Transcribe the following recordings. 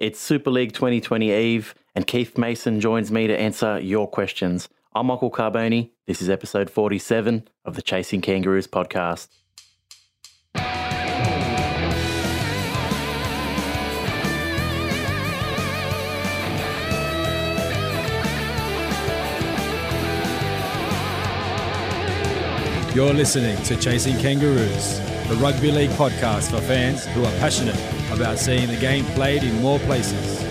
It's Super League 2020 Eve, and Keith Mason joins me to answer your questions. I'm Michael Carboni. This is episode 47 of the Chasing Kangaroos podcast. You're listening to Chasing Kangaroos, the rugby league podcast for fans who are passionate about seeing the game played in more places.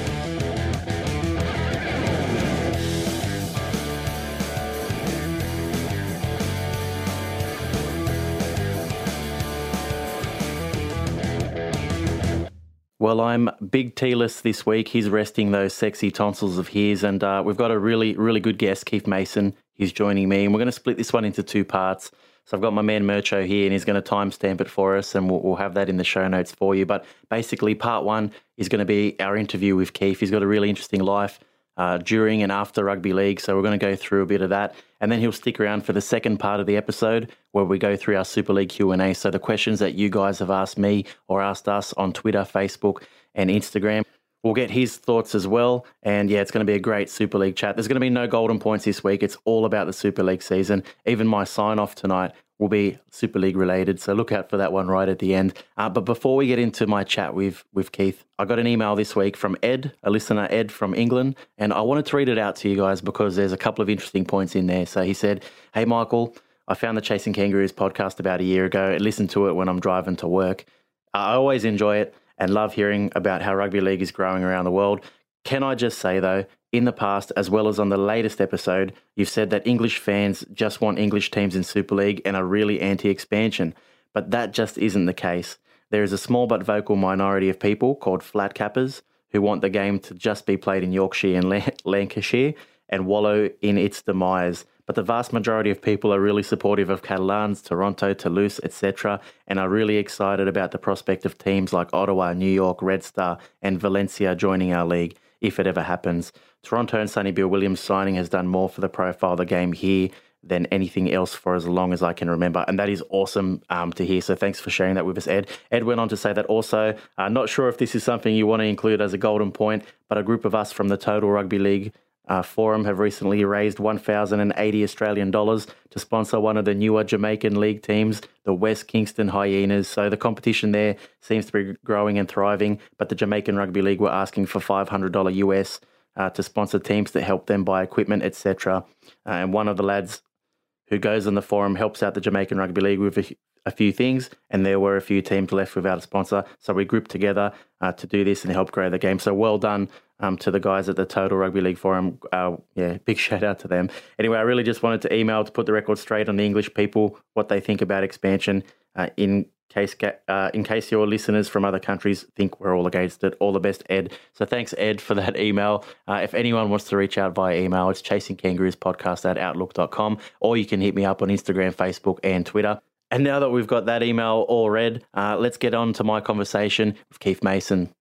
Well, I'm big T-less this week. He's resting those sexy tonsils of his, and uh, we've got a really, really good guest, Keith Mason. He's joining me, and we're going to split this one into two parts. So I've got my man Mercho here, and he's going to timestamp it for us, and we'll, we'll, have that in the show notes for you. But basically, part one is going to be our interview with Keith. He's got a really interesting life uh, during and after rugby league, so we're going to go through a bit of that, and then he'll stick around for the second part of the episode where we go through our Super League Q and A. So the questions that you guys have asked me or asked us on Twitter, Facebook, and Instagram. We'll get his thoughts as well. And yeah, it's going to be a great Super League chat. There's going to be no golden points this week. It's all about the Super League season. Even my sign off tonight will be Super League related. So look out for that one right at the end. Uh, but before we get into my chat with, with Keith, I got an email this week from Ed, a listener, Ed from England. And I wanted to read it out to you guys because there's a couple of interesting points in there. So he said, Hey, Michael, I found the Chasing Kangaroos podcast about a year ago. I listen to it when I'm driving to work. I always enjoy it and love hearing about how rugby league is growing around the world. Can I just say, though, in the past, as well as on the latest episode, you've said that English fans just want English teams in Super League and are really anti expansion. But that just isn't the case. There is a small but vocal minority of people called flat cappers who want the game to just be played in Yorkshire and Lancashire and wallow in its demise but the vast majority of people are really supportive of Catalans, Toronto, Toulouse, etc., and are really excited about the prospect of teams like Ottawa, New York, Red Star, and Valencia joining our league if it ever happens. Toronto and Sonny Bill Williams signing has done more for the profile of the game here than anything else for as long as I can remember. And that is awesome um, to hear. So thanks for sharing that with us, Ed. Ed went on to say that also, uh, not sure if this is something you want to include as a golden point, but a group of us from the Total Rugby League uh, Forum have recently raised 1,080 Australian dollars to sponsor one of the newer Jamaican league teams, the West Kingston Hyenas. So the competition there seems to be growing and thriving, but the Jamaican Rugby League were asking for $500 US uh, to sponsor teams to help them buy equipment, etc. Uh, and one of the lads who goes on the forum helps out the Jamaican Rugby League with a, a few things, and there were a few teams left without a sponsor. So we grouped together uh, to do this and help grow the game. So well done um, to the guys at the Total Rugby League Forum. Uh, yeah, big shout out to them. Anyway, I really just wanted to email to put the record straight on the English people what they think about expansion. Uh, in case uh, in case your listeners from other countries think we're all against it. All the best, Ed. So thanks, Ed, for that email. Uh, if anyone wants to reach out via email, it's chasingkangaroospodcast at outlook.com, or you can hit me up on Instagram, Facebook, and Twitter. And now that we've got that email all read, uh, let's get on to my conversation with Keith Mason.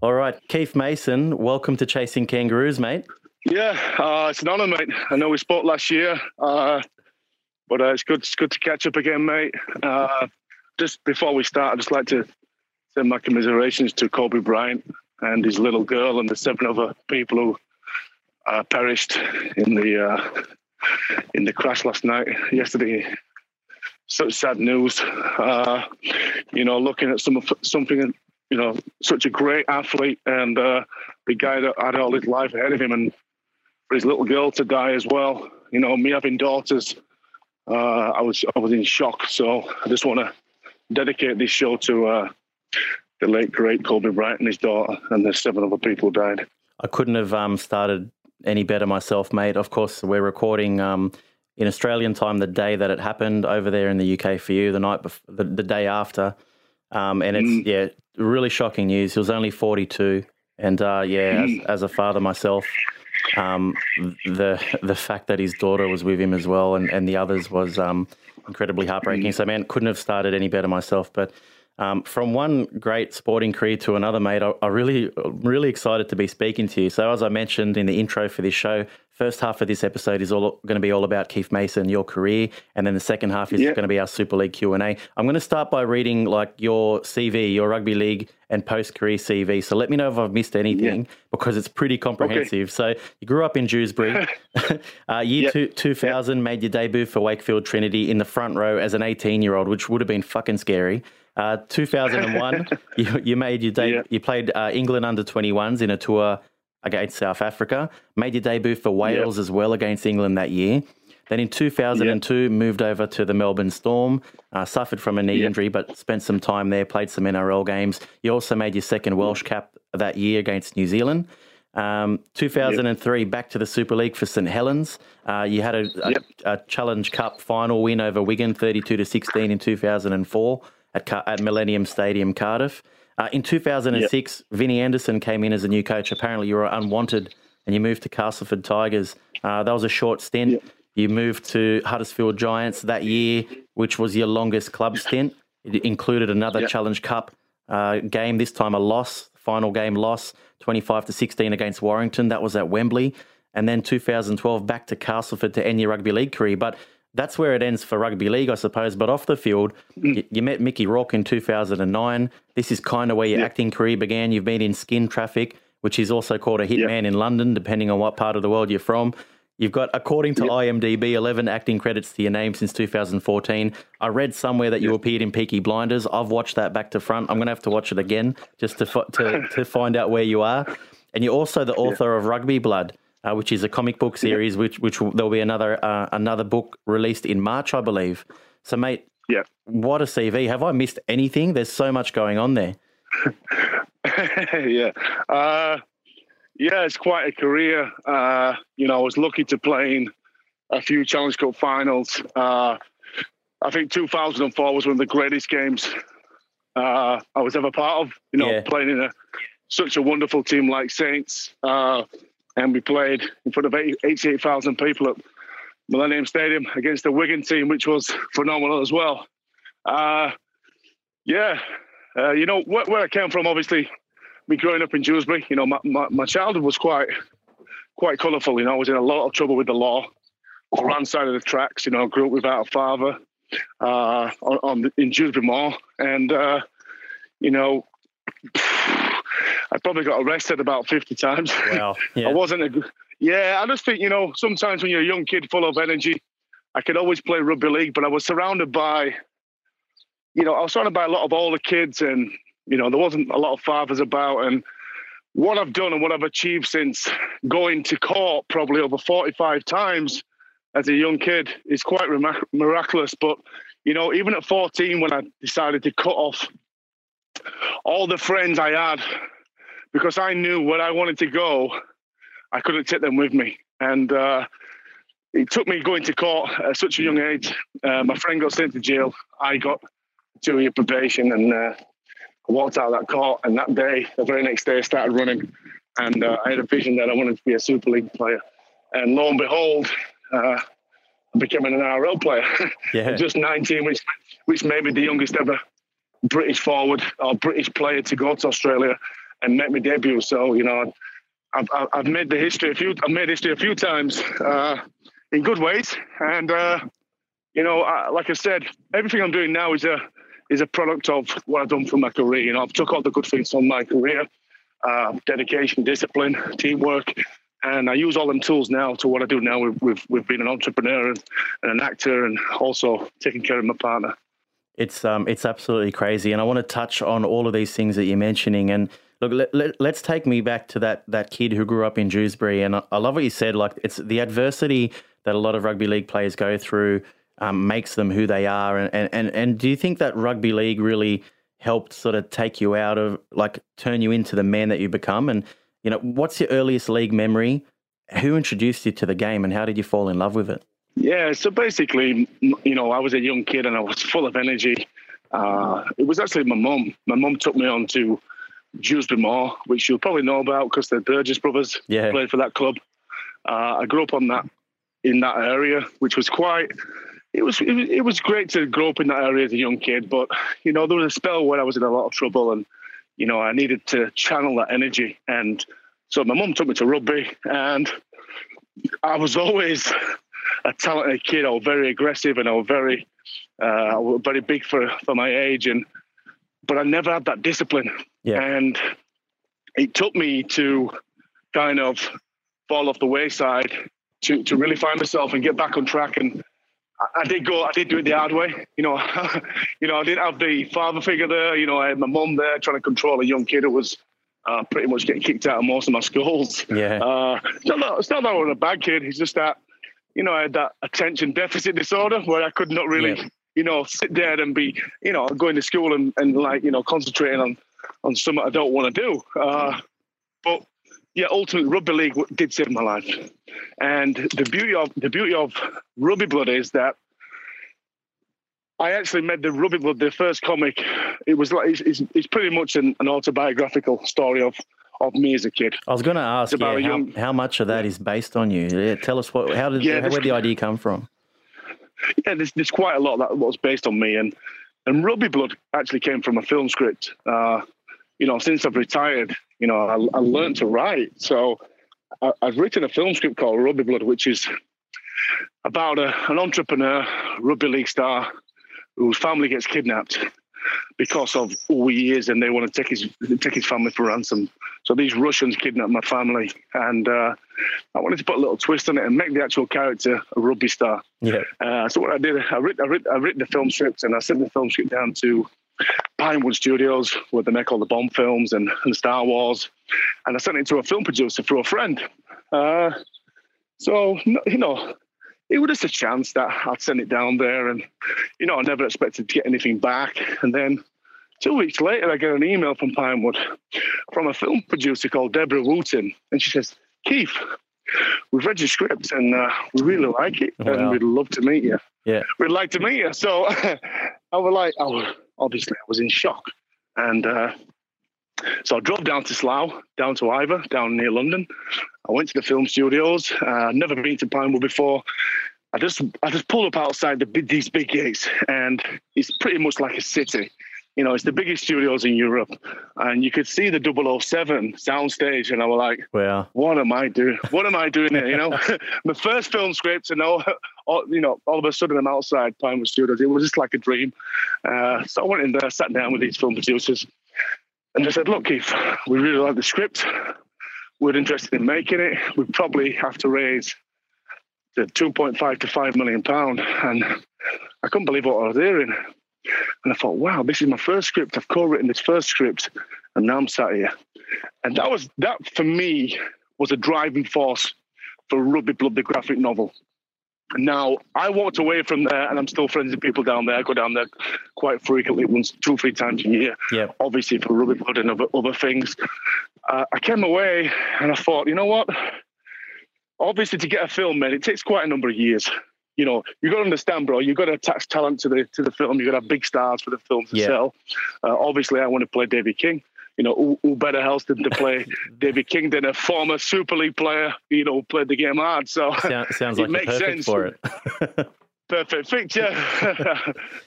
All right, Keith Mason, welcome to Chasing Kangaroos, mate. Yeah, uh, it's an honour, mate. I know we spoke last year, uh, but uh, it's good. It's good to catch up again, mate. Uh, just before we start, I'd just like to send my commiserations to Kobe Bryant and his little girl and the seven other people who uh, perished in the in the crash last night, yesterday. Such sad news. you know, looking at some of something you know, such a great athlete and uh, the guy that had all his life ahead of him, and for his little girl to die as well. You know, me having daughters, uh, I was I was in shock. So I just want to dedicate this show to uh, the late great Kobe Bryant and his daughter, and the seven other people died. I couldn't have um, started any better myself, mate. Of course, we're recording. Um, in Australian time, the day that it happened over there in the UK for you, the night before, the, the day after, um, and it's mm. yeah, really shocking news. He was only 42, and uh, yeah, as, as, a father myself, um, the the fact that his daughter was with him as well, and, and the others was um, incredibly heartbreaking. So man, couldn't have started any better myself. But um, from one great sporting career to another, mate, I, I really really excited to be speaking to you. So as I mentioned in the intro for this show, First half of this episode is all going to be all about Keith Mason, your career, and then the second half is Yeah. going to be our Super League Q and A. I'm going to start by reading like your CV, your rugby league and post career CV. So let me know if I've missed anything because it's pretty comprehensive. So you grew up in Dewsbury, uh, year Yep. two, 2000, made your debut for Wakefield Trinity in the front row as an 18 year old, which would have been fucking scary. Uh, 2001, you, you made your debut. Yeah. You played uh, England under 21s in a tour against South Africa. Made your debut for Wales as well against England that year. Then in 2002, moved over to the Melbourne Storm. Uh, suffered from a knee injury, but spent some time there. Played some NRL games. You also made your second Welsh cap that year against New Zealand. Um, 2003, back to the Super League for St Helens. Uh, you had a, a, Yep. a Challenge Cup final win over Wigan, 32 to 16 in 2004 at, Car- at Millennium Stadium, Cardiff. Uh, in 2006, Vinnie Anderson came in as a new coach. Apparently, you were unwanted and you moved to Castleford Tigers. Uh, that was a short stint. You moved to Huddersfield Giants that year, which was your longest club stint. It included another Yep. Challenge Cup uh, game, this time a loss, final game loss, 25 to 16 against Warrington. That was at Wembley. And then 2012 back to Castleford to end your rugby league career. But that's where it ends for rugby league, I suppose. But off the field, mm. you, you met Mickey Rourke in 2009. This is kind of where your acting career began. You've been in Skin Traffik, which is also called a hitman in London, depending on what part of the world you're from. You've got, according to IMDb, 11 acting credits to your name since 2014. I read somewhere that you appeared in Peaky Blinders. I've watched that back to front. I'm going to have to watch it again just to, to, to find out where you are. And you're also the author of Rugby Blood, uh, which is a comic book series, which which will, there'll be another uh, another book released in March, I believe. So, mate, Yeah. what a CV! Have I missed anything? There's so much going on there. yeah. Uh, yeah, it's quite a career. Uh, you know, I was lucky to play in a few Challenge Cup finals. Uh, I think 2004 was one of the greatest games uh, I was ever part of. You know, Yeah. playing in a such a wonderful team like Saints. Uh, and we played in front of 88,000 people at Millennium Stadium against the Wigan team, which was phenomenal as well. Uh, yeah, uh, you know where, where I came from. Obviously, me growing up in Dewsbury, you know, my, my, my childhood was quite quite colourful. You know, I was in a lot of trouble with the law. I ran side of the tracks. You know, grew up without a father uh, on, on in Dewsbury Moor, and uh, you know, I probably got arrested about fifty times. Wow. I Yeah. wasn't a good. Yeah, I just think you know sometimes when you're a young kid full of energy, I could always play rugby league, but I was surrounded by, you know, I was surrounded by a lot of older kids, and you know there wasn't a lot of fathers about. And what I've done and what I've achieved since going to court probably over 45 times as a young kid is quite remar- miraculous. But you know, even at 14, when I decided to cut off all the friends I had because I knew where I wanted to go, I couldn't take them with me. And uh, it took me going to court at such a young age. Uh, my friend got sent to jail. I got two year probation and uh, I walked out of that court. And that day, the very next day, I started running. And uh, I had a vision that I wanted to be a Super League player. And lo and behold, uh, I became an NRL player. Yeah. Just 19, which which made me the youngest ever British forward or British player to go to Australia and make my debut. So you know, I've, I've- I've made the history a few. I've made history a few times uh, in good ways, and uh, you know, I, like I said, everything I'm doing now is a is a product of what I've done for my career. You know, I've took all the good things from my career, uh, dedication, discipline, teamwork, and I use all them tools now to what I do now with with, with being an entrepreneur and, and an actor, and also taking care of my partner. It's um, it's absolutely crazy, and I want to touch on all of these things that you're mentioning. And look, let, let, let's take me back to that that kid who grew up in Dewsbury. And I, I love what you said. Like it's the adversity that a lot of rugby league players go through um, makes them who they are. And, and and and do you think that rugby league really helped sort of take you out of like turn you into the man that you become? And you know, what's your earliest league memory? Who introduced you to the game, and how did you fall in love with it? Yeah, so basically, you know, I was a young kid and I was full of energy. Uh, it was actually my mum. My mum took me on to Dewsbury Moor, which you'll probably know about because the Burgess brothers Yeah. played for that club. Uh, I grew up on that in that area, which was quite. It was, it was it was great to grow up in that area as a young kid, but you know there was a spell where I was in a lot of trouble, and you know I needed to channel that energy, and so my mum took me to rugby, and I was always a talented kid. I was very aggressive and I was very, uh, I was very big for, for my age. And, but I never had that discipline. Yeah. And it took me to kind of fall off the wayside to, to really find myself and get back on track. And I, I did go, I did do it the hard way. You know, you know, I didn't have the father figure there. You know, I had my mum there trying to control a young kid who was uh, pretty much getting kicked out of most of my schools. Yeah. Uh, it's, not that, it's not that I was a bad kid. It's just that, you know, I had that attention deficit disorder where I could not really, Yeah. you know, sit there and be, you know, going to school and, and like, you know, concentrating on, on something I don't want to do. Uh, but yeah, ultimately, rugby league did save my life. And the beauty of the beauty of Rugby Blood is that I actually made the Rugby Blood the first comic. It was like it's, it's, it's pretty much an, an autobiographical story of of me as a kid. I was going to ask, yeah, how, young- how much of that is based on you? Yeah, tell us what, how did, Yeah, how, where the idea come from? yeah, there's, there's quite a lot that was based on me, and and Rugby Blood actually came from a film script. Uh, you know, since I've retired, you know, I, I learned to write. So I, I've written a film script called Rugby Blood, which is about a, an entrepreneur, rugby league star, whose family gets kidnapped because of who he is, and they want to take his take his family for ransom. So these Russians kidnap my family, and uh, I wanted to put a little twist on it and make the actual character a rugby star. Yeah. Uh, so what I did, I wrote, I writ, I writ the film script and I sent the film script down to Pinewood Studios, where they make all the Bond films and, and Star Wars, and I sent it to a film producer through a friend. Uh, so you know, it was just a chance that I'd send it down there, and you know, I never expected to get anything back. And then two weeks later, I get an email from Pinewood from a film producer called Deborah Wooten, and she says, "Keith." We've read your script and uh, we really like it, Wow. and we'd love to meet you Yeah. we'd like to meet you. So I was like, I was, obviously, I was in shock. And uh, so I drove down to Slough, down to Iver, down near London. I went to the film studios. Uh, never been to Pinewood before. I just I just pulled up outside the these big gates, and it's pretty much like a city. You know, it's the biggest studios in Europe, and you could see the 007 soundstage, and I was like, well, what am I doing? What am I doing here? You know, my first film script, and all, all, you know, all of a sudden I'm outside Pinewood Studios. It was just like a dream. Uh, so I went in there, sat down with these film producers, and they said, "Look, Keith, we really like the script. We're interested in making it. We probably have to raise the 2.5 to 5 million pound." And I couldn't believe what I was hearing. And I thought, wow, this is my first script. I've co-written this first script, and now I'm sat here. And that was that for me was a driving force for Rugby Blood, the graphic novel. Now I walked away from there, and I'm still friends with people down there. I go down there quite frequently, once, two, three times a year. Yeah. Obviously for Rugby Blood and other, other things. Uh, I came away and I thought, you know what? Obviously, to get a film made, it takes quite a number of years. You know, you got to understand, bro. You got to attach talent to the to the film. You got to have big stars for the film to Yeah. sell. Uh, obviously, I want to play David King. You know, who, who better else than to play David King than a former Super League player? You know, who played the game hard. So Sound, sounds It like makes perfect sense. for it. perfect picture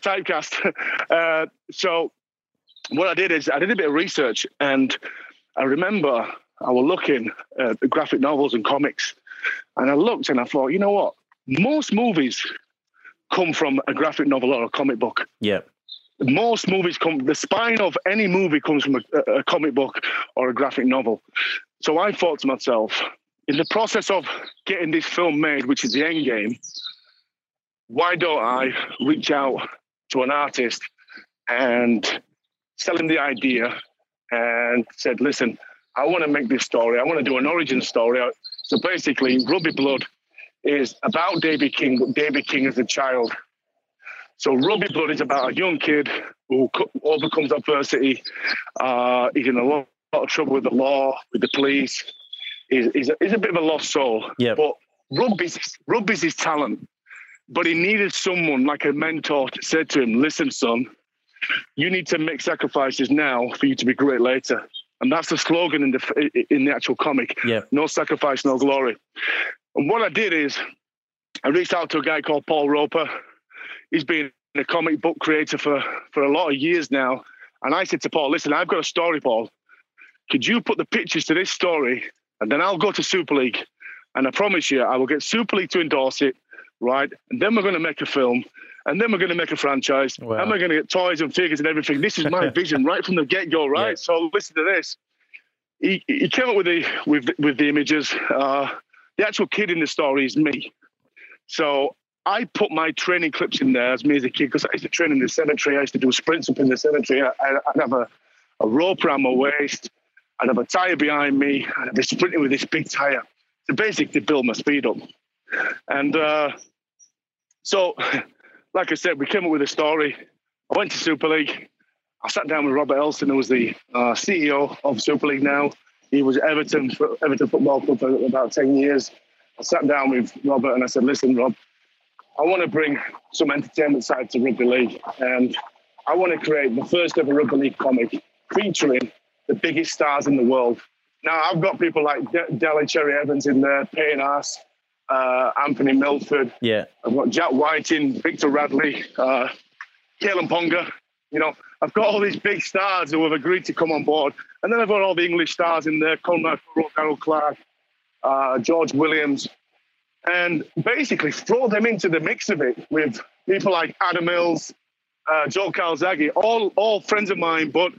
typecast uh, so what i did is i did a bit of research and i remember i was looking at the graphic novels and comics and i looked and i thought you know what most movies come from a graphic novel or a comic book. Yeah. most movies come the spine of any movie comes from a, a comic book or a graphic novel. So i thought to myself in the process of getting this film made which is the end game why don't i reach out to an artist and sell him the idea and said listen i want to make this story. I want to do an origin story. So basically rugby blood is about david king but david king as a child so Rugby Blood is about a young kid who overcomes adversity. Uh, he's in a lot, lot of trouble with the law, with the police. He's, he's, a, he's a bit of a lost soul. Yeah. But rugby's, rugby's his talent. But he needed someone like a mentor to say to him, listen, son, you need to make sacrifices now for you to be great later. And that's the slogan in the, in the actual comic. Yeah. No sacrifice, no glory. And what I did is I reached out to a guy called Paul Roper. He's been a comic book creator for, for a lot of years now. And I said to Paul, listen, I've got a story, Paul. Could you put the pictures to this story? And then I'll go to Super League And I promise you, I will get Super League to endorse it, right? And then we're going to make a film. And then we're going to make a franchise. Wow. And we're going to get toys and figures and everything. This is my vision right from the get go, right? Yeah. So listen to this. He, he came up with the with with the images. Uh, the actual kid in the story is me. So I put my training clips in there as me as a kid because I used to train in the cemetery. I used to do sprints up in the cemetery. I, I'd have a, a rope around my waist. I'd have a tire behind me. I'd be sprinting with this big tire to basically build my speed up. And uh, so, like I said, we came up with a story. I went to Super League. I sat down with Robert Elstone, who was the uh, CEO of Super League now. He was Everton, Everton Football Club for about 10 years. I sat down with Robert and I said, listen, Rob, I want to bring some entertainment side to rugby league, and I want to create the first ever rugby league comic featuring the biggest stars in the world. Now I've got people like De- Daly Cherry-Evans in there, Payne Haas, uh, Anthony Milford. Yeah. I've got Jack Wighton, Victor Radley, uh, Kalyn Ponga. You know, I've got all these big stars who have agreed to come on board, and then I've got all the English stars in there: Conrad Farrell, Daryl Clark, uh, George Williams, and basically throw them into the mix of it with people like Adam Mills, uh, Joe Calzaghe, all all friends of mine, but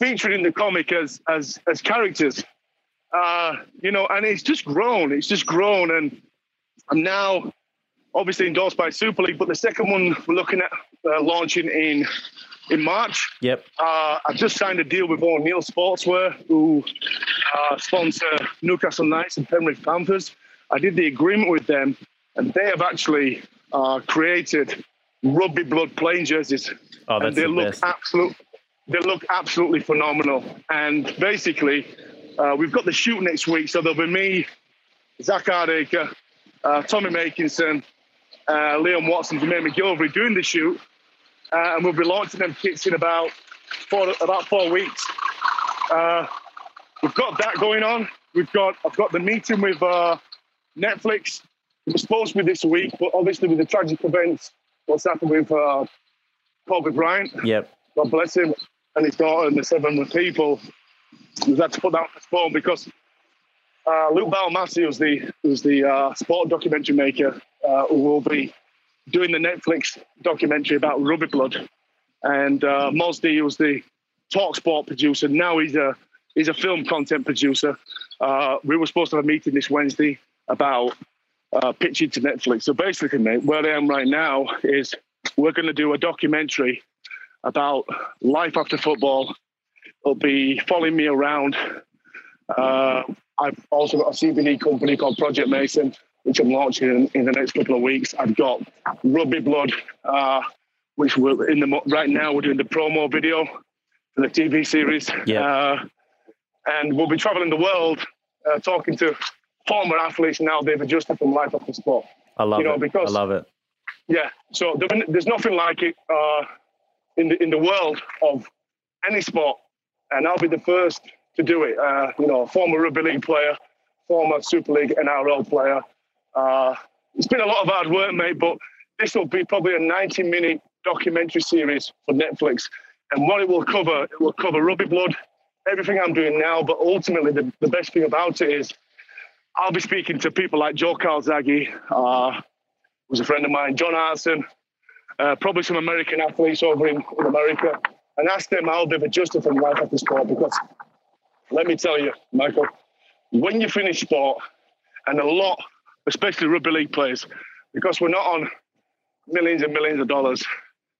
featured in the comic as as as characters. Uh, you know, and it's just grown. It's just grown, and I'm now obviously endorsed by Super League. But the second one we're looking at uh, launching in in March. Yep. Uh, I've just signed a deal with O'Neill Sportswear, who uh, sponsor Newcastle Knights and Penrith Panthers. I did the agreement with them, and they have actually uh, created rugby blood playing jerseys, Oh, and they the look best. absolute. They look absolutely phenomenal. And basically, uh, we've got the shoot next week, so there'll be me, Zak Hardaker, uh, Tommy Makinson, uh, Liam Watson, Jermaine McGillvary doing the shoot, uh, and we'll be launching them kits in about four about four weeks. Uh, we've got that going on. We've got I've got the meeting with uh, Netflix. It was supposed to be this week, but obviously with the tragic events, what's happened with uh, Kobe Bryant, Yep. God bless him, and his daughter and the seven people, we've had to put that on postpone because uh, Luke Balmassi, who's the who's the uh, sport documentary maker, uh, who will be doing the Netflix documentary about rugby blood, and uh, Mosdy, who's the talk sport producer. Now he's a he's a film content producer. Uh, we were supposed to have a meeting this Wednesday about uh, pitching to Netflix. So basically, mate, where I am right now is we're going to do a documentary about life after football. It'll be following me around. Uh, I've also got a CBD company called Project Mason, which I'm launching in, in the next couple of weeks. I've got Rugby Blood, uh, which we're in the right now. We're doing the promo video for the TV series, Yeah. uh, and we'll be traveling the world uh, talking to former athletes now they've adjusted from life after sport. I love you know, it. because- I love it. Yeah, so there- there's nothing like it uh, in the in the world of any sport, and I'll be the first to do it. Uh, you know, former rugby league player, former Super League NRL player. Uh, it's been a lot of hard work, mate, but this will be probably a 90 minute documentary series for Netflix, and what it will cover, it will cover rugby blood, everything I'm doing now, but ultimately the, the best thing about it is I'll be speaking to people like Joe Calzaghe. Uh, was a friend of mine, John Arson, uh, probably some American athletes over in, in America, and ask them how they've adjusted from life after sport. Because let me tell you, Michael, when you finish sport, and a lot, especially rugby league players, because we're not on millions and millions of dollars,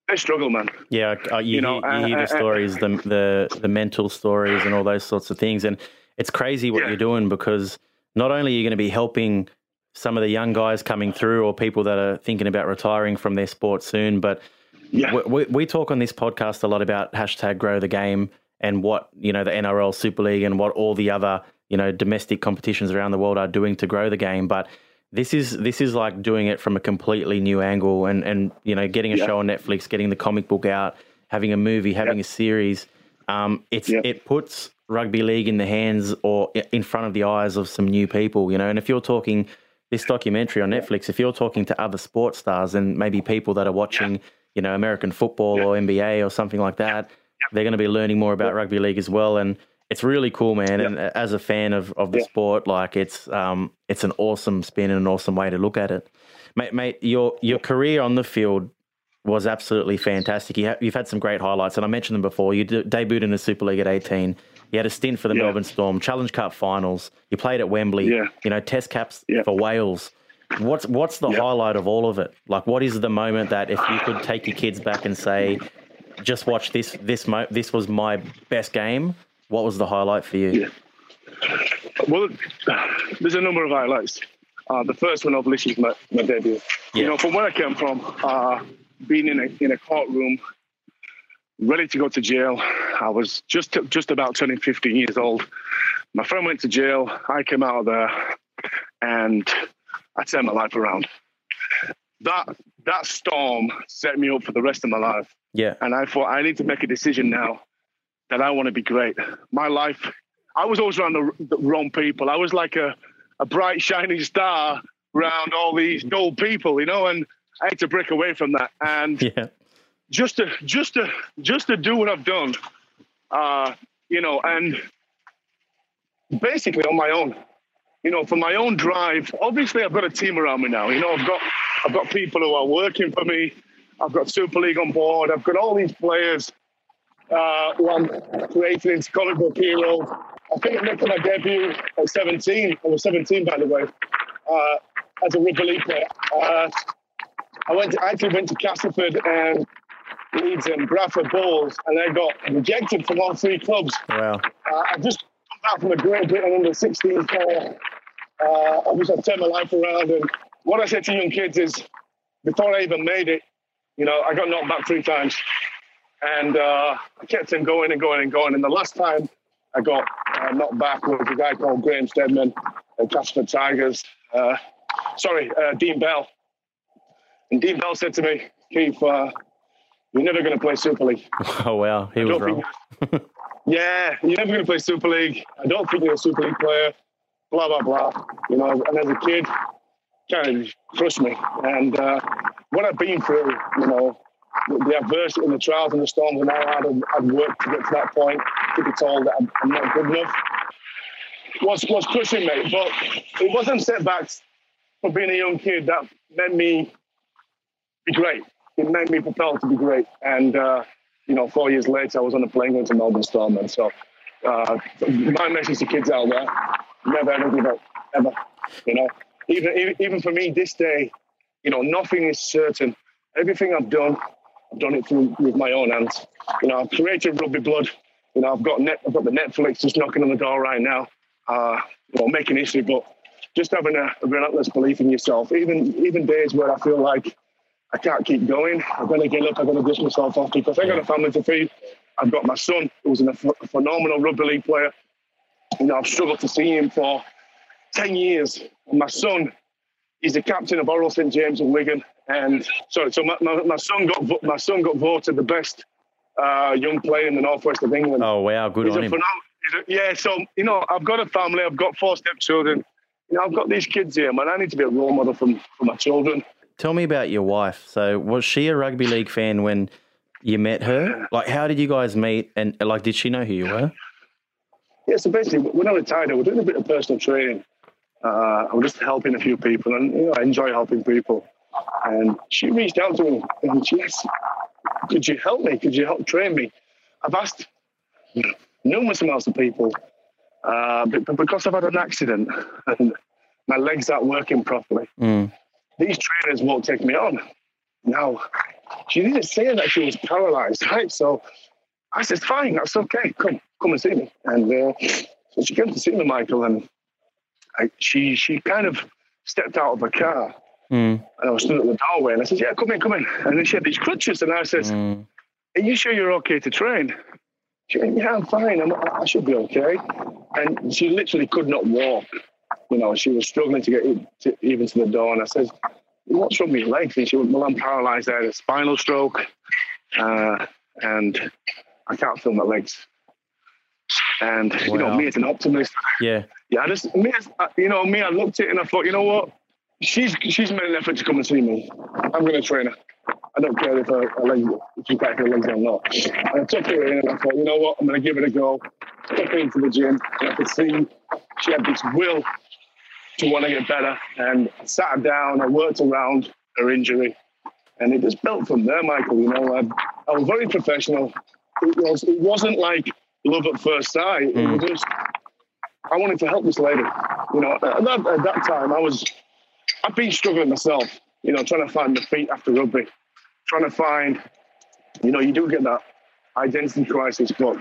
they struggle, man. Yeah, uh, you, You know, hear, you hear uh, the uh, stories, the, the the mental stories, and all those sorts of things. And it's crazy what Yeah. you're doing because not only are you going to be helping some of the young guys coming through or people that are thinking about retiring from their sport soon, but Yeah. we, we, we talk on this podcast a lot about hashtag grow the game and what you know the NRL Super League and what all the other you know domestic competitions around the world are doing to grow the game, but this is this is like doing it from a completely new angle and and you know getting a Yeah. show on Netflix, getting the comic book out, having a movie, having a series. Um, it's Yep. it puts rugby league in the hands or in front of the eyes of some new people, you know. And if you're talking this documentary on Netflix, if you're talking to other sports stars and maybe people that are watching, you know, American football or NBA or something like that, they're going to be learning more about rugby league as well. And It's really cool, man. And as a fan of, of the Yeah. sport, like it's um it's an awesome spin and an awesome way to look at it, mate. Mate, your your career on the field was absolutely fantastic. You ha- you've had some great highlights, and I mentioned them before. You de- debuted in the Super League at eighteen. You had a stint for the Yeah. Melbourne Storm, Challenge Cup finals. You played at Wembley. Yeah. You know, Test caps for Wales. What's what's the highlight of all of it? Like, what is the moment that if you could take your kids back and say, just watch this this mo- this was my best game. What was the highlight for you? Yeah. Well, there's a number of highlights. Uh, the first one, obviously, is my, my debut. Yeah. You know, from where I came from, uh, being in a in a courtroom, ready to go to jail. I was just just about turning 15 years old. My friend went to jail. I came out of there, and I turned my life around. That that storm set me up for the rest of my life. Yeah, And I thought, I need to make a decision now that I want to be great. My life, I was always around the, the wrong people. I was like a, a bright, shining star around all these dull people, you know, and I had to break away from that. And yeah, just to, just to, just to do what I've done, uh, you know, and basically on my own, you know, for my own drive. Obviously, I've got a team around me now. You know, I've got, I've got people who are working for me. I've got Super League on board. I've got all these players uh, who I'm creating into comic book heroes. I think I'm making my debut at 17. I was 17, by the way, uh, as a rugby league player. Uh, I went to, I actually went to Castleford and Leeds and Bradford Bulls, and I got rejected from all three clubs. wow, Uh, I just come back from a Great Britain under 16 tour. Uh, obviously, I turned my life around. And what I said to young kids is, before I even made it, you know, I got knocked back three times. And uh, I kept him going and going and going. And the last time I got uh, knocked back was a guy called Graham Steadman at Casper Tigers. Uh, sorry, uh, Dean Bell. And Dean Bell said to me, Keith, uh, you're never going to play Super League. oh well, he was wrong. yeah, you're never going to play Super League. I don't think you're a Super League player. Blah blah blah. You know, and as a kid, kind of crushed me. And uh, what I've been through, you know, the, adversity and the trials and the storms, and I had worked to get to that point, to be told that I'm, I'm not good enough, was was crushing me. But it wasn't setbacks for being a young kid that made me be great. It made me propel to be great. And uh, you know, four years later, I was on a plane going to Melbourne Storm. And so, uh, my message to kids out there: never ever give up, ever. You know, even- even for me this day, you know, nothing is certain. Everything I've done, I've done it through with my own hands. You know, I've created Rugby Blood. You know, I've got net, I've got the Netflix just knocking on the door right now. Uh, know, making history, but just having a, a relentless belief in yourself. Even even days where I feel like I can't keep going. I'm going to get up. I'm going to dust myself off because I've got a family to feed. I've got my son, who's a ph- phenomenal rugby league player. You know, I've struggled to see him for 10 years. And my son, he's the captain of Orrell St James and Wigan. And sorry, so my, my, my son got my son got voted the best uh, young player in the northwest of England. Oh wow, good He's on him. a- yeah, so you know, I've got a family. I've got four stepchildren. You know, I've got these kids here, man. I need to be a role model for, for my children. Tell me about your wife. So, was she a rugby league fan when you met her? Like, how did you guys meet? And like, did she know who you were? Yeah, so basically, when I retired, I was doing a bit of personal training. Uh, I was just helping a few people, and you know, I enjoy helping people. And she reached out to me and she asked, "Could you help me? Could you help train me?" I've asked numerous amounts of people, uh, but, but because I've had an accident and my legs aren't working properly, Mm. these trainers won't take me on. Now, she didn't say that she was paralyzed, right? So I said, fine, that's okay. Come, come and see me. And uh, so she came to see me, Michael, and I, she she kind of stepped out of her car. Mm. And I was stood at the doorway, and I said, yeah, come in, come in. And then she had these crutches, and I said, Mm. are you sure you're okay to train? She went, yeah, I'm fine. I'm, I should be okay. And she literally could not walk. You know, she was struggling to get in- to, even to the door. And I said, what's wrong with your legs? And she went, well, I'm paralyzed. I had a spinal stroke. Uh, and I can't feel my legs. And, you know, me as an optimist, Yeah. yeah, I just, me as, you know, me, I looked at it and I thought, you know what? She's she's made an effort to come and see me. I'm going to train her. I don't care if her, her legs, if she's got her legs or not. And I took her in and I thought, you know what? I'm going to give it a go. took her into the gym. And I could see she had this will to want to get better. And I sat her down, I worked around her injury. And it just built from there, Michael. You know, I, I was very professional. It, was, it wasn't like love at first sight. It was mm. just, I wanted to help this lady. You know, at that, at that time, I was, I've been struggling myself, you know, trying to find the feet after rugby, trying to find, you know, you do get that identity crisis, but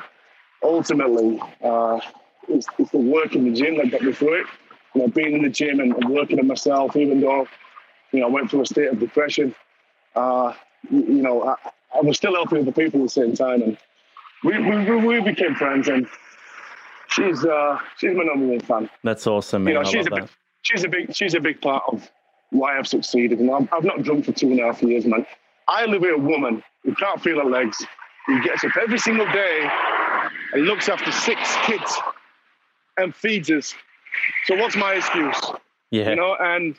ultimately, uh, it's, it's the work in the gym that got me through it. You know, being in the gym and, and working on myself, even though, you know, I went through a state of depression. Uh, you, you, know, I, I, was still helping other people at the same time, and we, we, we became friends. And she's uh, she's my number one fan. That's awesome, man. You know, she's a big, she's a big she's a big part of why I've succeeded. And I've, I've not drunk for two and a half years, man. I live with a woman who can't feel her legs, who gets up every single day and looks after six kids and feeds us. So what's my excuse? Yeah. You know, and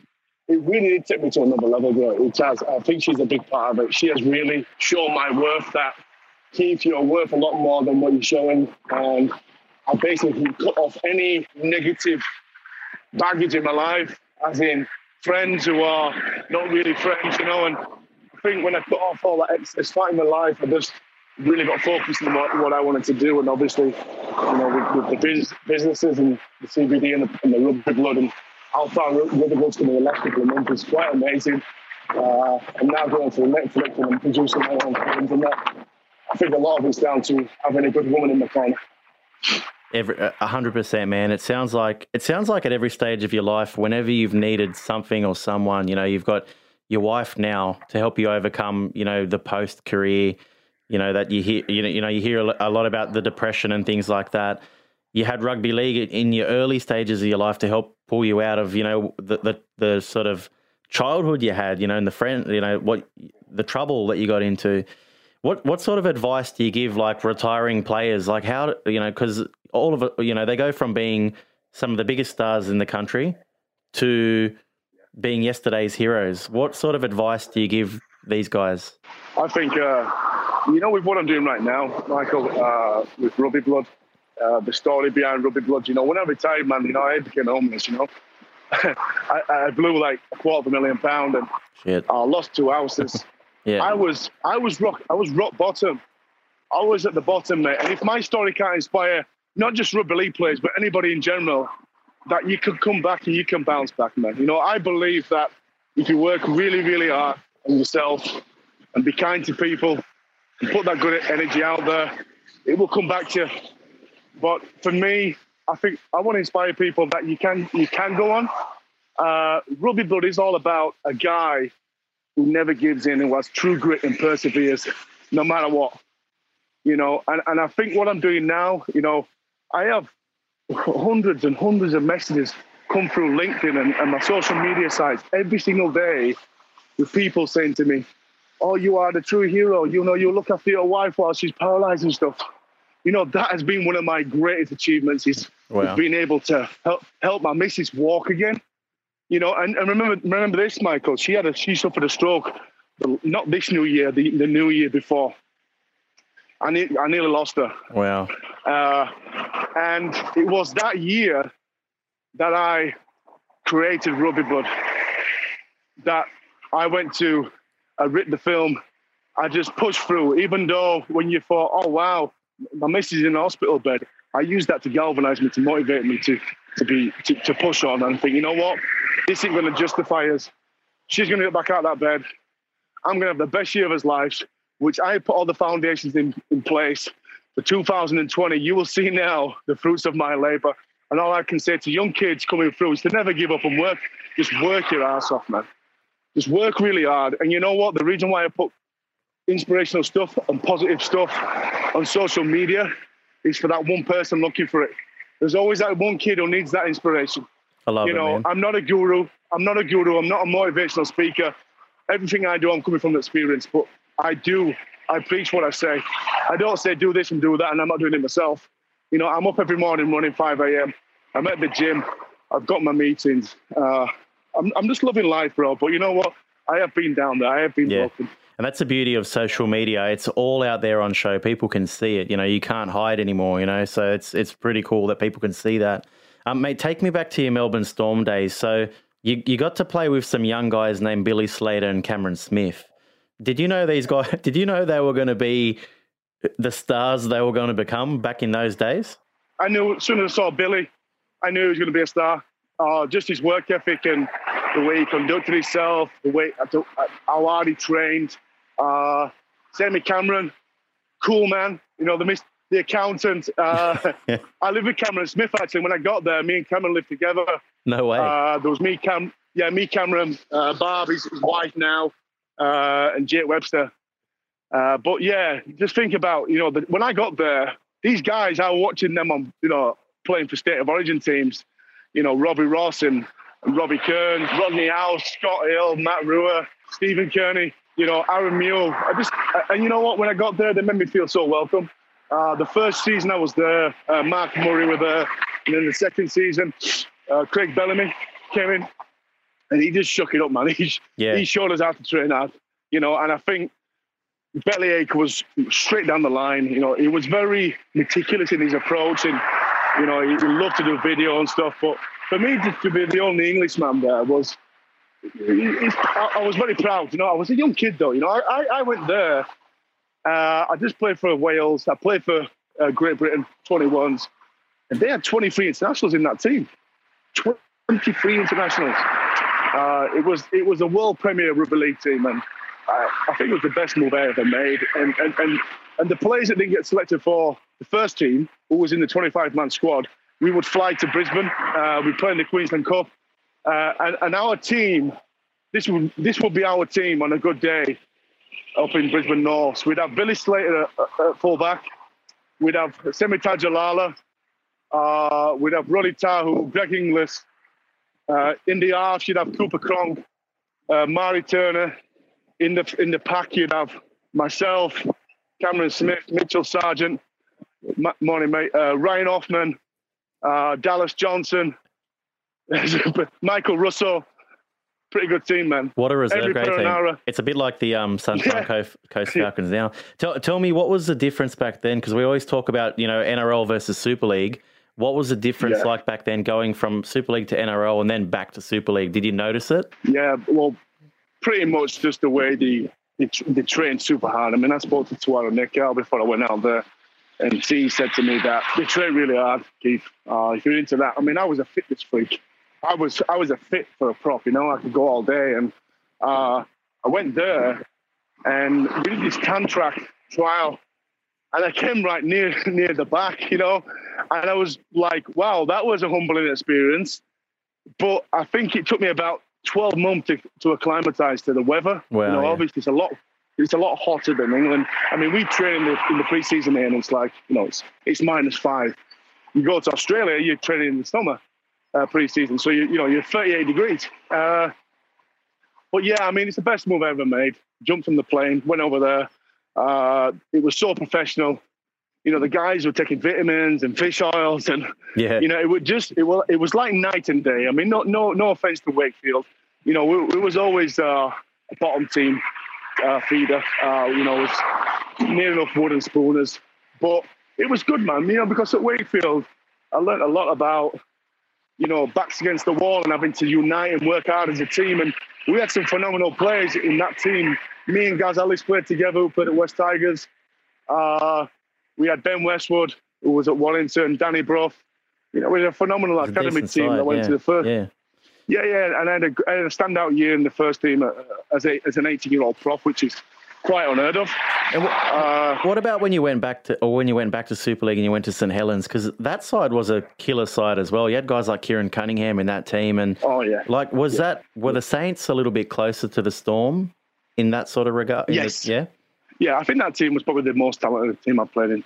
it really did take me to another level, bro. It has. I think she's a big part of it. She has really shown my worth that Keith, you're worth a lot more than what you're showing. And I basically cut off any negative baggage in my life, as in friends who are not really friends, you know. And I think when I cut off all that excess fight in my life, I just really got focused on what, what I wanted to do. And obviously, you know, with, with the biz, businesses and the CBD and the, and the rugby blood and how far rugby blood's to the last couple is quite amazing. Uh, and now going to Netflix and producing my own films and that. I think a lot of it's down to having a good woman in the corner. Every uh, a hundred percent, man. It sounds like it sounds like at every stage of your life, whenever you've needed something or someone, you know, you've got your wife now to help you overcome, you know, the post career you know that you hear you know you know you hear a lot about the depression and things like that. You had rugby league in your early stages of your life to help pull you out of you know the the, the sort of childhood you had, you know, and the friend, you know, what the trouble that you got into. What what sort of advice do you give like retiring players? Like how you know because all of it, you know, they go from being some of the biggest stars in the country to being yesterday's heroes. What sort of advice do you give these guys? I think, uh, you know, with what I'm doing right now, Michael, uh, with Rugby Blood, uh, the story behind Rugby Blood, you know, when I retired, man, you know, I became homeless, you know. I, I, blew like a quarter of a million pound and Shit. I lost two houses. yeah. I was, I was rock, I was rock bottom. I was at the bottom, mate. And if my story can't inspire not just rugby league players, but anybody in general, that you can come back and you can bounce back, man. You know, I believe that if you work really, really hard, on yourself and be kind to people and put that good energy out there. It will come back to you. But for me, I think I want to inspire people that you can you can go on. Uh, Rugby Blood is all about a guy who never gives in and has true grit and perseveres no matter what. You know, and, and I think what I'm doing now, you know, I have hundreds and hundreds of messages come through LinkedIn and, and my social media sites every single day with people saying to me, "Oh, you are the true hero. You know, you look after your wife while she's paralyzed and stuff." You know, that has been one of my greatest achievements is, oh, wow. being able to help help my missus walk again. You know, and, and remember remember this, Michael. She had a she suffered a stroke, not this new year, the, the new year before. I, ne- I nearly lost her. Wow. Uh, and it was that year that I created Rugby Blood. That I went to, I writ the film, I just pushed through, even though when you thought, oh, wow, my missus is in a hospital bed, I used that to galvanize me, to motivate me to, to be, to, to push on and think, you know what, this isn't going to justify us. She's going to get back out of that bed. I'm going to have the best year of his life, which I put all the foundations in, in place for 2020. You will see now the fruits of my labor. And all I can say to young kids coming through is to never give up and work. Just work your ass off, man. Just work really hard. And you know what? The reason why I put inspirational stuff and positive stuff on social media is for that one person looking for it. There's always that one kid who needs that inspiration. I love you know, it, man. I'm not a guru. I'm not a guru. I'm not a motivational speaker. Everything I do, I'm coming from experience. But I do. I preach what I say. I don't say do this and do that, and I'm not doing it myself. You know, I'm up every morning running 5 a.m. I'm at the gym. I've got my meetings. Uh, I'm, I'm just loving life, bro. But you know what? I have been down there. I have been yeah. broken. And that's the beauty of social media. It's all out there on show. People can see it. You know, you can't hide anymore. You know, so it's it's pretty cool that people can see that. Um, mate, take me back to your Melbourne Storm days. So you you got to play with some young guys named Billy Slater and Cameron Smith. Did you know these guys? Did you know they were going to be the stars they were going to become back in those days? I knew as soon as I saw Billy, I knew he was going to be a star. Uh, just his work ethic and the way he conducted himself, the way how hard he trained. Uh, Sammy Cameron, cool man. You know the the accountant. Uh, yeah. I lived with Cameron Smith actually. When I got there, me and Cameron lived together. No way. Uh, there was me, Cam, yeah, me, Cameron, uh, Barb, his, his wife now, uh, and Jake Webster. Uh, but yeah, just think about you know the, when I got there, these guys I was watching them on you know playing for state of origin teams, you know Robbie Ross and, and Robbie Kearns, Rodney Howe, Scott Hill, Matt Rua, Stephen Kearney, you know Aaron Moule. I just and you know what when I got there, they made me feel so welcome. Uh, the first season I was there, uh, Mark Murray was there, and then the second season, uh, Craig Bellamy came in, and he just shook it up, man. He, yeah. he showed us how to train hard, you know, and I think Bellyache was straight down the line. You know, he was very meticulous in his approach, and you know, he, he loved to do video and stuff. But for me to, to be the only Englishman there was, I, I, was very proud. You know, I was a young kid though. You know, I, I went there. Uh, I just played for Wales. I played for uh, Great Britain 21s, and they had 23 internationals in that team. 23 internationals. Uh, it was it was a world premier rugby league team, and I, I think it was the best move I ever made. And, and, and, and the players that didn't get selected for the first team, who was in the 25 man squad, we would fly to Brisbane. Uh, we play in the Queensland Cup. Uh, and, and our team, this would, this would be our team on a good day up in Brisbane North. So we'd have Billy Slater at, at fullback. We'd have Semi Tadulala. Uh, we'd have Roddy Tahu, Greg Inglis. Uh, in the half, you'd have Cooper Cronk, uh, Mari Turner, in the in the pack you'd have myself, Cameron Smith, Mitchell Sargent, morning mate, uh, Ryan Hoffman, uh, Dallas Johnson, Michael Russell. Pretty good team, man. What a reserve grade team. It's a bit like the um, Sunshine yeah. Coast, Falcons now. Tell, tell me, what was the difference back then? Because we always talk about, you know, NRL versus Super League. What was the difference yeah. like back then going from Super League to NRL and then back to Super League? Did you notice it? Yeah, well, pretty much just the way they, they, they train super hard. I mean, I spoke to Tawera Nikau before I went out there, and he said to me that they train really hard, Keith. Uh, if you're into that, I mean, I was a fitness freak. I was I was a fit for a prop, you know. I could go all day, and uh, I went there, and we did this contract trial, and I came right near near the back, you know, and I was like, wow, that was a humbling experience. But I think it took me about 12 months to, to acclimatise to the weather. Well, you know, yeah. obviously it's a lot. It's a lot hotter than England. I mean, we train in the, in the pre-season here, and it's like you know, it's it's minus five. You go to Australia, you're training in the summer uh, pre-season, so you you know you're 38 degrees. Uh, but yeah, I mean, it's the best move I ever made. Jumped from the plane, went over there. Uh, it was so professional you know, the guys were taking vitamins and fish oils, and yeah. you know, it would just it was it was like night and day. I mean, no no no offense to Wakefield, you know, it, was always uh, a bottom team uh, feeder. Uh, you know, it was near enough wooden spooners, but it was good, man. You know, because at Wakefield, I learned a lot about you know backs against the wall and having to unite and work hard as a team. And we had some phenomenal players in that team. Me and Gaz Ellis played together, who played at West Tigers. Uh, we had Ben Westwood, who was at Warrington, Danny Brough. You know, we had a phenomenal a academy team side, that went yeah. to the first. Yeah. Yeah, yeah, and I had, a, I had a standout year in the first team uh, as a as an 18 year old prof, which is quite unheard of. And what, uh, what, about when you went back to, or when you went back to Super League and you went to St Helens? Because that side was a killer side as well. You had guys like Keiron Cunningham in that team, and oh yeah, like was yeah. that were the Saints a little bit closer to the Storm in that sort of regard? Yes, the, yeah, yeah. I think that team was probably the most talented team I've played in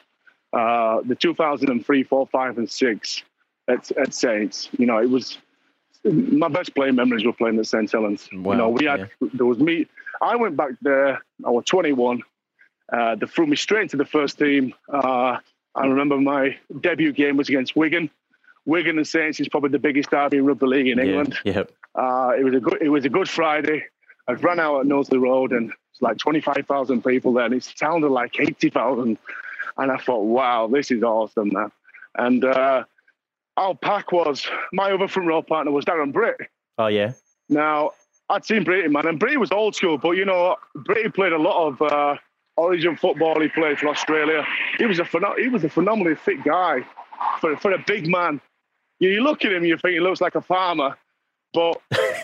uh, the 2003, 4, 5, and 6 at, at Saints. You know, it was my best playing memories were playing at St. Helens. Wow, you know, we had, yeah. there was me. I went back there, I was 21. Uh, they threw me straight into the first team. Uh, I remember my debut game was against Wigan. Wigan and Saints is probably the biggest derby in rugby league in England. Yeah, yep. Uh, it was a good. It was a good Friday. I ran out at Knowsley Road, and It's like 25,000 people there, and it sounded like 80,000. And I thought, wow, this is awesome, man. And uh, our pack was my other front row partner was Darren Britt. Oh yeah. Now I'd seen Brady, man, and Brady was old school, but you know, Brady played a lot of uh, Origin football. He played for Australia. He was a phenom- he was a phenomenally fit guy for for a big man. You, you look at him, you think he looks like a farmer, but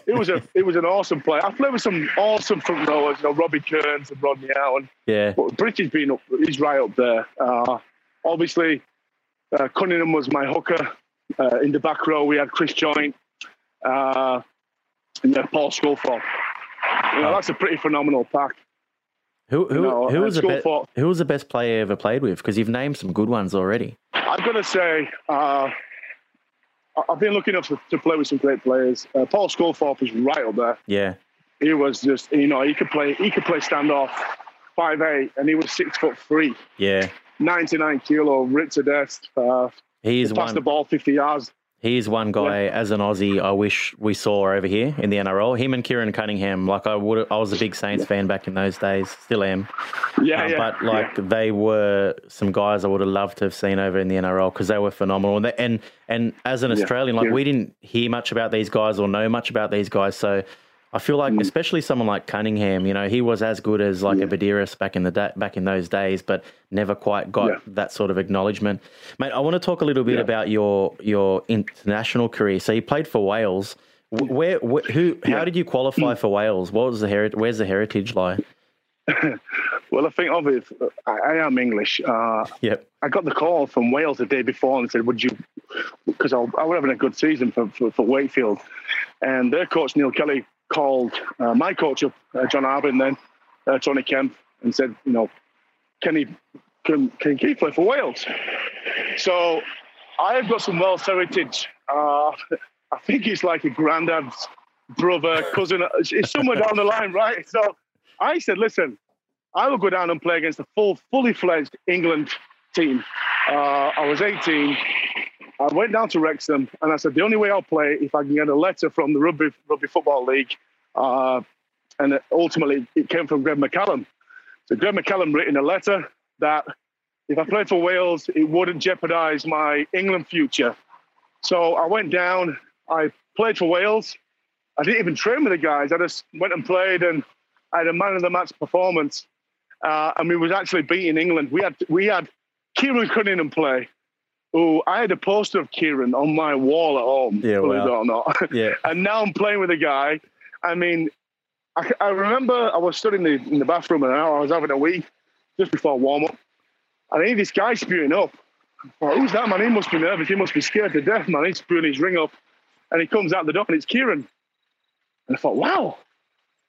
it was a it was an awesome play. I played with some awesome front rowers, you know, Robbie Kearns and Rodney Allen. Yeah. But Bridges being up, he's right up there. Uh, obviously, uh, Cunningham was my hooker. Uh, in the back row, we had Chris Joynt uh, and then Paul Schofield. You know, that's a pretty phenomenal pack. Who who, No, who uh, was the be- who was the best player you ever played with? Because you've named some good ones already. I've got to say, uh, I've been lucky enough to, to play with some great players. Uh, Paul Sculthorpe is right up there. Yeah. He was just, you know, he could play, he could play standoff, five eight, and he was six foot three, Yeah. 99 kilo, ripped to death. Uh, He's passed the ball 50 yards. He's one guy as an Aussie I wish we saw over here in the NRL. Him and Keiron Cunningham. Like I would, I was a big Saints fan back in those days. Still am. Yeah, Uh, yeah. but like yeah. they were some guys I would have loved to have seen over in the NRL because they were phenomenal. And, they, and and as an Yeah, Australian, like yeah. we didn't hear much about these guys or know much about these guys. So I feel like, Mm. especially someone like Cunningham, you know, he was as good as like a Buderus back in the da- back in those days, but never quite got Yeah. that sort of acknowledgement. Mate, I want to talk a little bit Yeah. about your your international career. So you played for Wales. Wh- Where, who, how Yeah. Mm. did you qualify for Wales? What was the heri- Where's the heritage lie? Well, I think I, I am English. Uh, Yep. I got the call from Wales the day before and said, "Would you?" Because I, I was having a good season for, for, for Wakefield, and their coach Neil Kelly called uh, my coach uh, John Harbin, then uh, Tony Kemp, and said, "You know, can he can can he play for Wales?" So I have got some Welsh heritage. Uh, I think he's like a granddad's brother, cousin. It's somewhere down the line, right? So I said, "Listen." I will go down and play against a full, fully fledged England team. Uh, I was 18. I went down to Wrexham and I said, the only way I'll play if I can get a letter from the Rugby, Rugby Football League. Uh, and ultimately, it came from Greg McCallum. So Greg McCallum written a letter that if I played for Wales, it wouldn't jeopardise my England future. So I went down, I played for Wales. I didn't even train with the guys. I just went and played and I had a man of the match performance. Uh, and we was actually beating England. We had we had Keiron Cunningham play. Who I had a poster of Keiron on my wall at home, Yeah, believe wow. it or not. Yeah. and now I'm playing with a guy. I mean, I, I remember I was stood in the in the bathroom and I was having a wee just before warm up. And I hear this guy spewing up. Who's that man? He must be nervous. He must be scared to death, man. He's spewing his ring up. And he comes out the door and it's Keiron. And I thought, wow,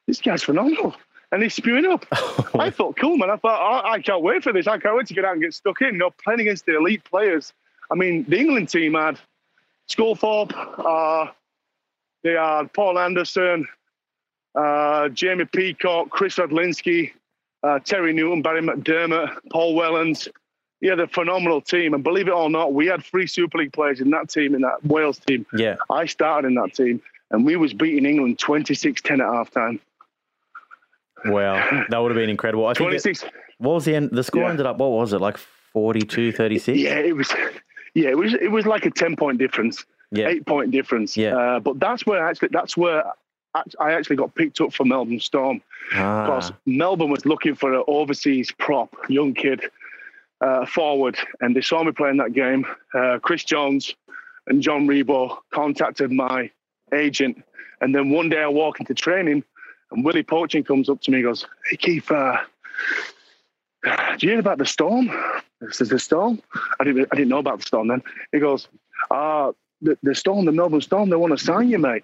this guy's phenomenal. And he's spewing up. I thought, cool, man. I thought, I, I can't wait for this. I can't wait to get out and get stuck in. You know, playing against the elite players. I mean, the England team had Sculthorpe, uh, they had Paul Anderson, uh, Jamie Peacock, Chris Odlinski, uh, Terry Newton, Barrie McDermott, Paul Wellens. Yeah, a phenomenal team. And believe it or not, we had three Super League players in that team, in that Wales team. Yeah. I started in that team, and we was beating England 26-10 at halftime. Wow. That would have been incredible. I think it, 26. what was the end? The score Yeah. ended up, what was it, like 42 36? Yeah, it was. Yeah, it was. It was like a ten point difference, Yeah. eight point difference. Yeah. Uh, but that's where actually that's where I actually got picked up for Melbourne Storm Ah, because Melbourne was looking for an overseas prop, young kid, uh, forward, and they saw me playing that game. Uh, Chris Jones and John Ribot contacted my agent, and then one day I walk into training, and Willie Poching comes up to me and goes, "Hey Keith, uh, do you hear about the storm?" This is the storm. I didn't. I didn't know about the storm then. He goes, "Ah, the, the storm, the Melbourne Storm. They want to sign you, mate."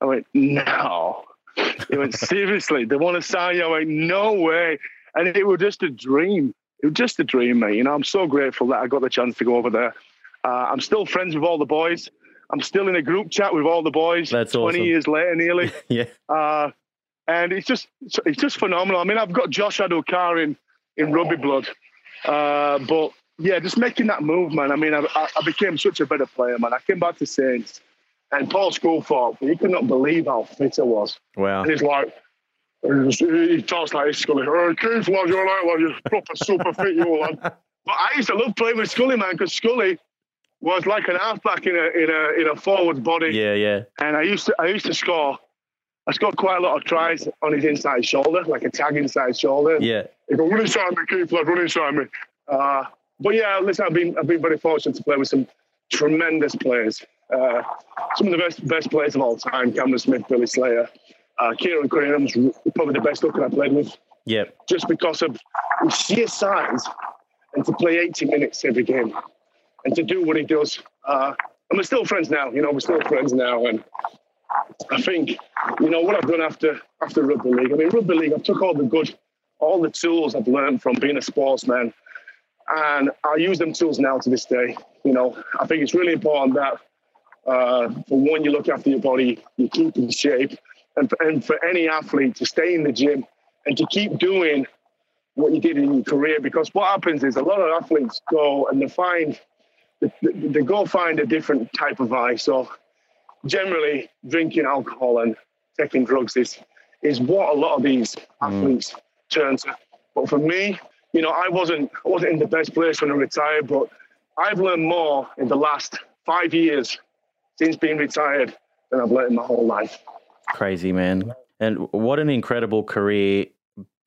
I went, "No." He went, "Seriously, they want to sign you?" I went, "No way." And it was just a dream. It was just a dream, mate. You know, I'm so grateful that I got the chance to go over there. Uh, I'm still friends with all the boys. I'm still in a group chat with all the boys. That's 20 awesome. years later, nearly. yeah. Uh, and it's just it's just phenomenal. I mean, I've got Josh Addo-Carr in, in rugby blood, uh, but yeah, just making that move, man. I mean, I, I became such a better player, man. I came back to Saints, and Paul Sculthorpe, he could not believe how fit I was. Wow. And he's like, He talks like he's Scully. Oh, Keith, lad, you're right, lad. You're proper super fit, you lad. But I used to love playing with Scully, man, because Scully was like an halfback in a in a in a forward body. Yeah, yeah. And I used to I used to score. I scored quite a lot of tries on his inside shoulder, like a tag inside shoulder. Yeah. He go, run inside me, Keith, lad, run inside me. Uh, but yeah, listen, I've been I've been very fortunate to play with some tremendous players. Uh, some of the best best players of all time: Cameron Smith, Billy Slater, uh, Kieran Graham's probably the best looker I played with. Yeah. Just because of his sheer size and to play 80 minutes every game and to do what he does. Uh, and we're still friends now. You know, we're still friends now. And I think, you know, what I've done after after rugby league. I mean, rugby league. I took all the good, all the tools I've learned from being a sportsman, and I use them tools now to this day. You know, I think it's really important that uh, for one, you look after your body, you keep in shape, and for, and for any athlete to stay in the gym and to keep doing what you did in your career. Because what happens is a lot of athletes go and they find they go find a different type of vice. So generally, drinking alcohol and taking drugs is is what a lot of these athletes turn to. But for me, you know, I wasn't I wasn't in the best place when I retired, but I've learned more in the last five years since being retired than I've learned in my whole life. Crazy man, and what an incredible career!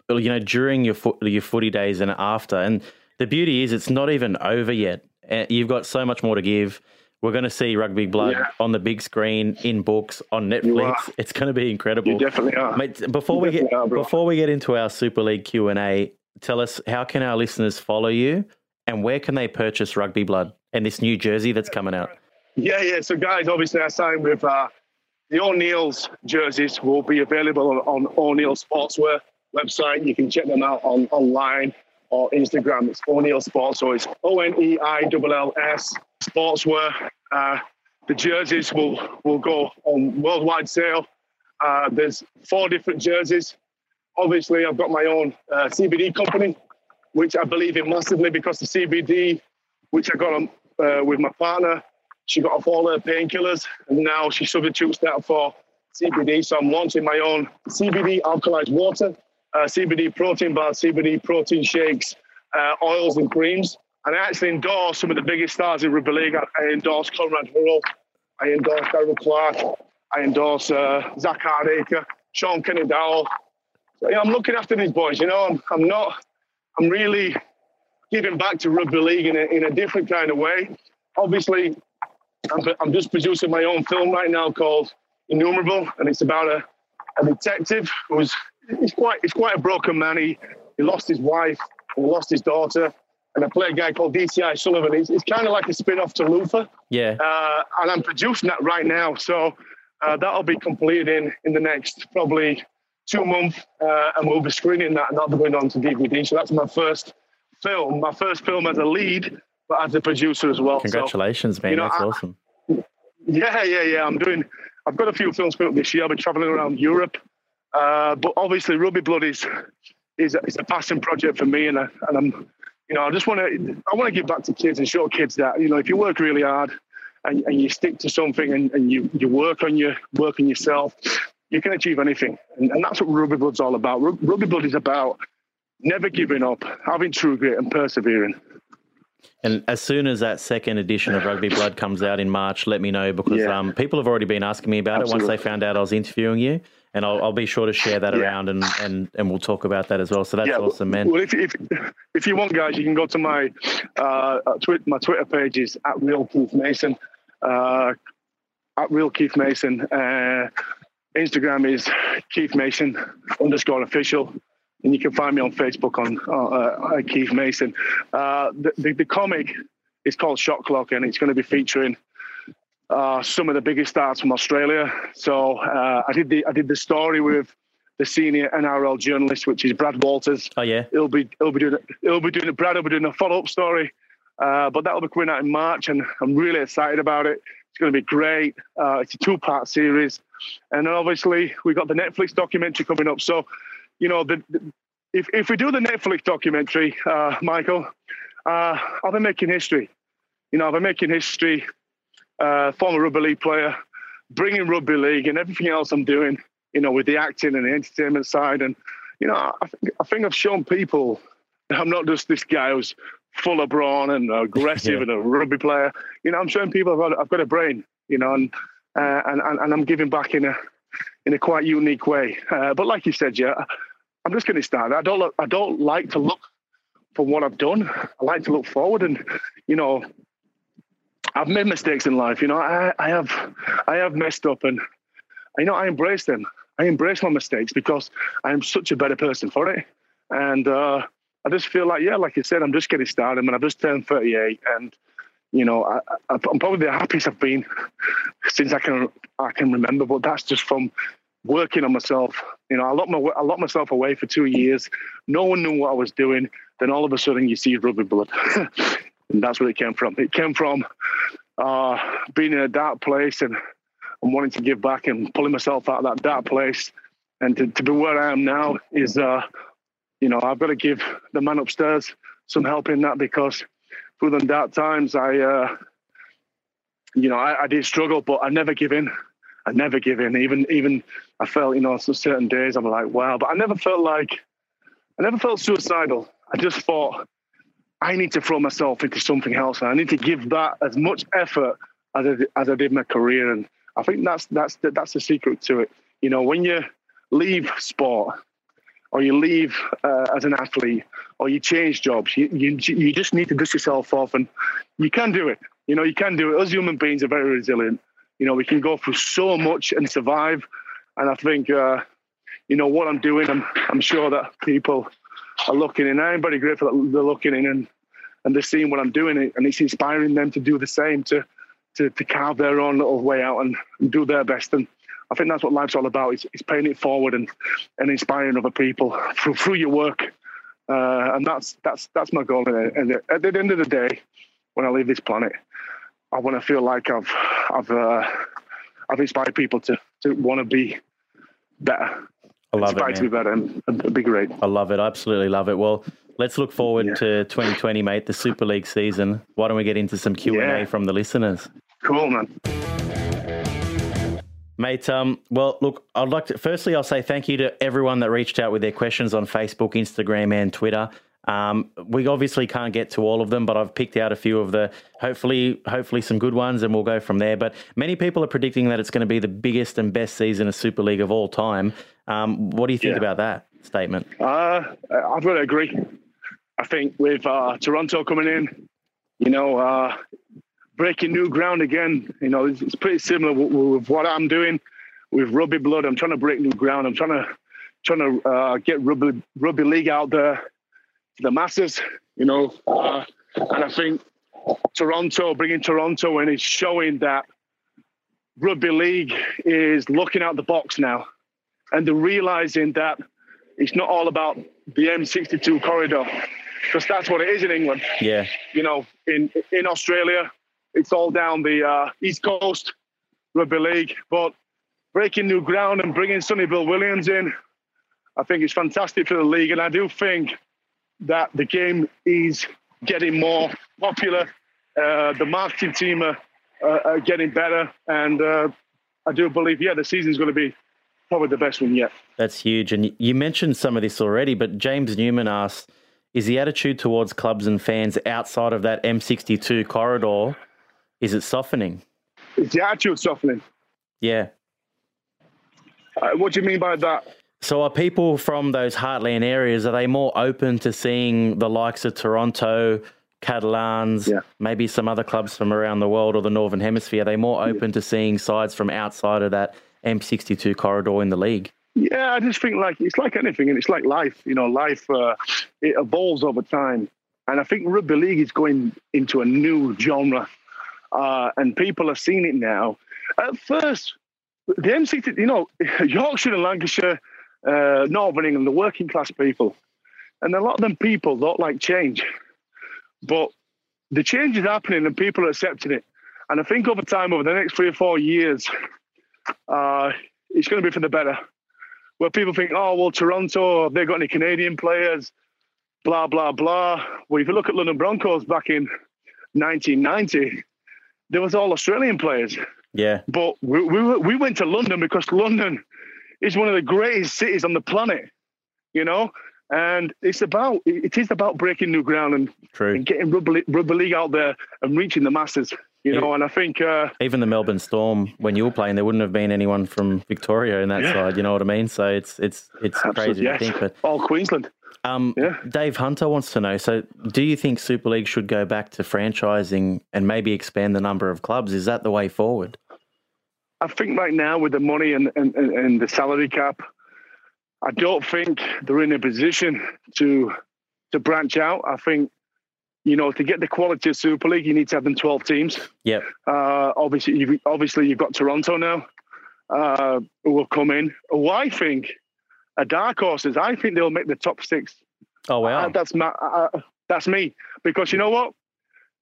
You know, during your foot, your footy days and after, and the beauty is it's not even over yet. Uh, You've got so much more to give. We're going to see Rugby Blood Yeah. on the big screen, in books, on Netflix. It's going to be incredible. You definitely are. Mate, before You we get are, before we get into our Super League Q and A, tell us how can our listeners follow you, and where can they purchase Rugby Blood and this new jersey that's coming out? Yeah, yeah. So, guys, obviously, I signed with uh, the O'Neill's jerseys. Will be available on, on O'Neill Sportswear website. You can check them out on online or Instagram. It's O'Neill Sports. So it's O N E I L L S Sportswear. Uh, the jerseys will will go on worldwide sale. Uh, there's four different jerseys. Obviously, I've got my own uh, CBD company, which I believe in massively because the CBD, which I got on, uh, with my partner, she got off all her painkillers and now she substitutes that for CBD. So I'm launching my own CBD alkalized water, uh, CBD protein bars, CBD protein shakes, uh, oils and creams. And I actually endorse some of the biggest stars in rugby league. I, I endorse Conrad Hurrell. I endorse Daryl Clark. I endorse uh, Zak Hardaker, Sean Kenny Dowell. So, I'm looking after these boys. You know, I'm, I'm not. I'm really giving back to rugby league in a, in a different kind of way. Obviously, I'm, I'm just producing my own film right now called Innumerable, and it's about a, a detective who's he's quite he's quite a broken man. He, he lost his wife, and he lost his daughter, and I play a guy called DCI Sullivan. It's, it's kind of like a spin-off to Luther, Yeah, uh, and I'm producing that right now. So uh, that'll be completed in in the next probably two months, uh, and we'll be screening that, and that'll be going on to DVD. So that's my first film, my first film as a lead, but as a producer as well. So- congratulations, man. you know, that's I- awesome. yeah, yeah, yeah. I'm doing. I've got a few films coming up this year. I'll be traveling around Europe, uh, but obviously, Rugby Blood is is a, is a passion project for me, and I, and I'm, you know, I just want to I want to give back to kids and show kids that you know if you work really hard and, and you stick to something and, and you you work on your work on yourself, you can achieve anything, and, and that's what Rugby Blood's all about. Rug- Rugby Blood is about never giving up, having true grit, and persevering. And as soon as that second edition of Rugby Blood comes out in March, let me know because Yeah. um, people have already been asking me about it once they found out I was interviewing you. And I'll, I'll be sure to share that Yeah. around and, and, and we'll talk about that as well. So that's Yeah, awesome, man. Well, if, if if you want, guys, you can go to my uh, twi- my Twitter page is at real Keith Mason, uh, at real Keith Mason. Uh, Instagram is Keith Mason underscore official, and you can find me on Facebook on uh, uh, Keith Mason. Uh, the, the the comic is called Shot Clock, and it's going to be featuring uh, some of the biggest stars from Australia. So uh, I did the I did the story with the senior NRL journalist, which is Brad Walters. Oh, yeah. He'll be he'll be doing it. He'll be doing. Brad will be doing a follow up story, uh, but that'll be coming out in March, and I'm really excited about it. It's going to be great. Uh, it's a two part series, and then obviously we got the Netflix documentary coming up. So, you know, the, the- if if we do the Netflix documentary, uh, Michael, uh, I'll be making history. You know, I'll be making history. Uh, former rugby league player, bringing rugby league and everything else I'm doing you know, with the acting and the entertainment side. And, you know, I, think, I think I've shown people I'm not just this guy who's full of brawn and aggressive yeah. and a rugby player. You know, I'm showing people I've got, I've got a brain, you know, and, uh, and, and, and I'm giving back in a, in a quite unique way. Uh, but like you said, yeah, I'm just getting started. I don't look, I don't like to look for what I've done. I like to look forward, and you know, I've made mistakes in life. You know, I, I have, I have messed up, and you know, I embrace them. I embrace my mistakes because I am such a better person for it. And uh, I just feel like, yeah, like you said, I'm just getting started. I mean, I've just turned 38, and you know, I, am probably the happiest I've been since I can I can remember. But that's just from working on myself. You know, I locked my I locked myself away for two years. No one knew what I was doing. Then all of a sudden, you see rugby blood, and that's where it came from. It came from uh, being in a dark place and, and wanting to give back and pulling myself out of that dark place. And to, to be where I am now is, uh, you know, I've got to give the man upstairs some help in that because through the dark times, I, uh, you know, I, I did struggle, but I never give in. I never give in. Even even I felt, you know, certain days I'm like, wow, but I never felt like I never felt suicidal. I just thought I need to throw myself into something else. And I need to give that as much effort as I, as I did my career, and I think that's that's the, that's the secret to it. You know, when you leave sport or you leave uh, as an athlete or you change jobs, you, you you just need to dust yourself off, and you can do it. You know, you can do it. Us human beings are very resilient. You know, we can go through so much and survive. And I think, uh, you know, what I'm doing, I'm, I'm sure that people are looking in. I'm very grateful that they're looking in and, and they're seeing what I'm doing and it's inspiring them to do the same, to, to, to carve their own little way out and, and do their best. And I think that's what life's all about. It's, it's paying it forward and, and inspiring other people through, through your work. Uh, and that's, that's, that's my goal. And at the end of the day, when I leave this planet, I want to feel like I've I've uh, I've inspired people to to want to be better. I love Inspired it. To be better be great. I love it. I absolutely love it. Well, let's look forward yeah. to 2020, mate. The Super League season. Why don't we get into some Q and A from the listeners? Cool, man. Mate, um, well, look, I'd like to. Firstly, I'll say thank you to everyone that reached out with their questions on Facebook, Instagram, and Twitter. Um, we obviously can't get to all of them, but I've picked out a few of the hopefully, hopefully some good ones, and we'll go from there. But many people are predicting that it's going to be the biggest and best season of Super League of all time. Um, what do you think yeah. about that statement? Uh, I've got to agree. I think with uh, Toronto coming in, you know, uh, breaking new ground again. You know, it's, it's pretty similar with, with, what I'm doing with Rugby Blood. I'm trying to break new ground. I'm trying to trying to uh, get rugby rugby league out there the masses, you know. Uh, and I think Toronto, bringing Toronto in, is showing that rugby league is looking out the box now, and they're realizing that it's not all about the M62 corridor, because that's what it is in England. Yeah. You know, in in Australia, it's all down the uh, east coast rugby league, but breaking new ground and bringing Sonny Bill Williams in, I think it's fantastic for the league, and I do think that the game is getting more popular. Uh, the marketing team are, uh, are getting better, and uh, I do believe, yeah, the season's going to be probably the best one yet. That's huge. And you mentioned some of this already, but James Newman asked, is the attitude towards clubs and fans outside of that M62 corridor, is it softening? Is the attitude softening? Yeah. Uh, what do you mean by that? So are people from those heartland areas are they more open to seeing the likes of Toronto, Catalans, yeah. maybe some other clubs from around the world or the northern hemisphere? Are they more open yeah. to seeing sides from outside of that M62 corridor in the league? Yeah, I just think like it's like anything, and it's like life. You know, life uh, it evolves over time, and I think rugby league is going into a new genre, uh, and people are seeing it now. At first, the M60, you know, Yorkshire and Lancashire uh, Northern England, the working class people. And a lot of them people don't like change. But the change is happening and people are accepting it. And I think over time, over the next three or four years, uh, it's going to be for the better. Where people think, oh, well, Toronto, have they got any Canadian players? Blah, blah, blah. Well, if you look at London Broncos back in 1990, there was all Australian players. Yeah. But we, we, we went to London because London is one of the greatest cities on the planet. You know, and it's about it is about breaking new ground and, True. and getting rugby, rugby league out there and reaching the masses. You Yeah. know, and I think uh, Even the Melbourne Storm, when you were playing, there wouldn't have been anyone from Victoria in that Yeah. side. You know what I mean? So it's it's it's crazy yes, to think. But all Queensland. um, Yeah. Dave Hunter wants to know. So, do you think Super League should go back to franchising and maybe expand the number of clubs? Is that the way forward? I think right now with the money and, and, and the salary cap, I don't think they're in a position to to branch out. I think you know to get the quality of Super League, you need to have them twelve teams. Yeah. Uh, obviously, you've, obviously you've got Toronto now, uh, who will come in. Who I think a dark horses. I think they'll make the top six. Oh wow. Uh, that's my, uh, that's me because you know what?